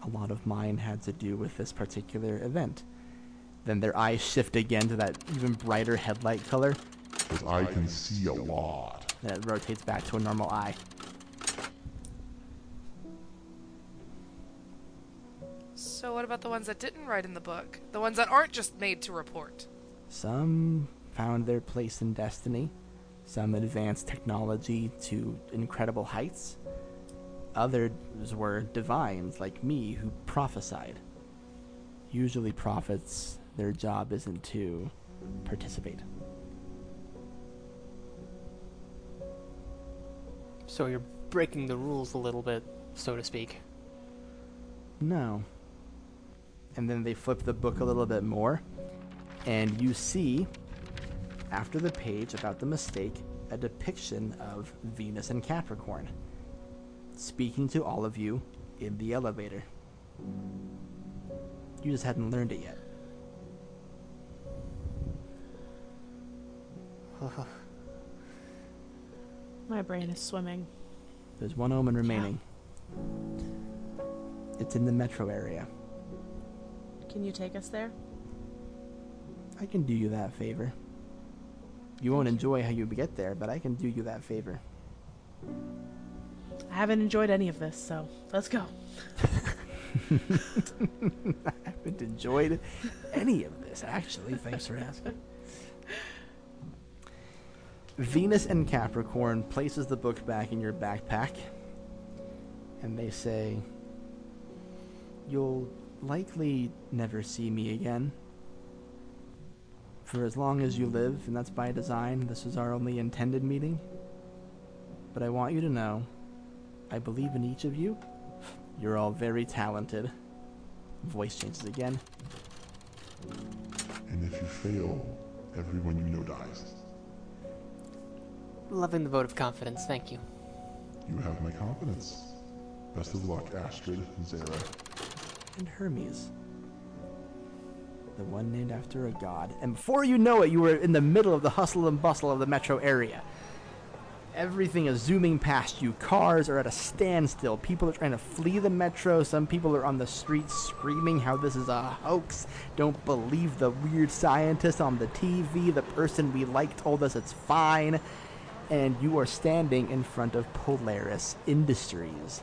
A lot of mine had to do with this particular event. Then their eyes shift again to that even brighter headlight color. Because I can see a lot. Then it rotates back to a normal eye. So what about the ones that didn't write in the book? The ones that aren't just made to report? Some found their place in destiny. Some advanced technology to incredible heights. Others were divines like me who prophesied. Usually, prophets, their job isn't to participate. So you're breaking the rules a little bit, so to speak. No. And then they flip the book a little bit more, and you see, after the page about the mistake, a depiction of Venus and Capricorn speaking to all of you in the elevator. You just hadn't learned it yet. *sighs* My brain is swimming. There's one omen remaining. It's in the metro area. Can you take us there? I can do you that favor. You won't enjoy how you get there, but I can do you that favor. I haven't enjoyed any of this, so let's go. *laughs* I haven't enjoyed any of this, actually. Thanks for asking. Venus and Capricorn places the book back in your backpack, and they say, You'll likely never see me again. For as long as you live, and that's by design, this is our only intended meeting. But I want you to know, I believe in each of you. You're all very talented. Voice changes again. And if you fail, everyone you know dies. Loving the vote of confidence, thank you. You have my confidence. Best of luck, Astrid, Zera. And Hermes. The one named after a god. And before you know it, you were in the middle of the hustle and bustle of the metro area. Everything is zooming past you. Cars are at a standstill. People are trying to flee the metro. Some people are on the streets screaming how this is a hoax. Don't believe the weird scientist on the TV. The person we like told us it's fine. And you are standing in front of Polaris Industries.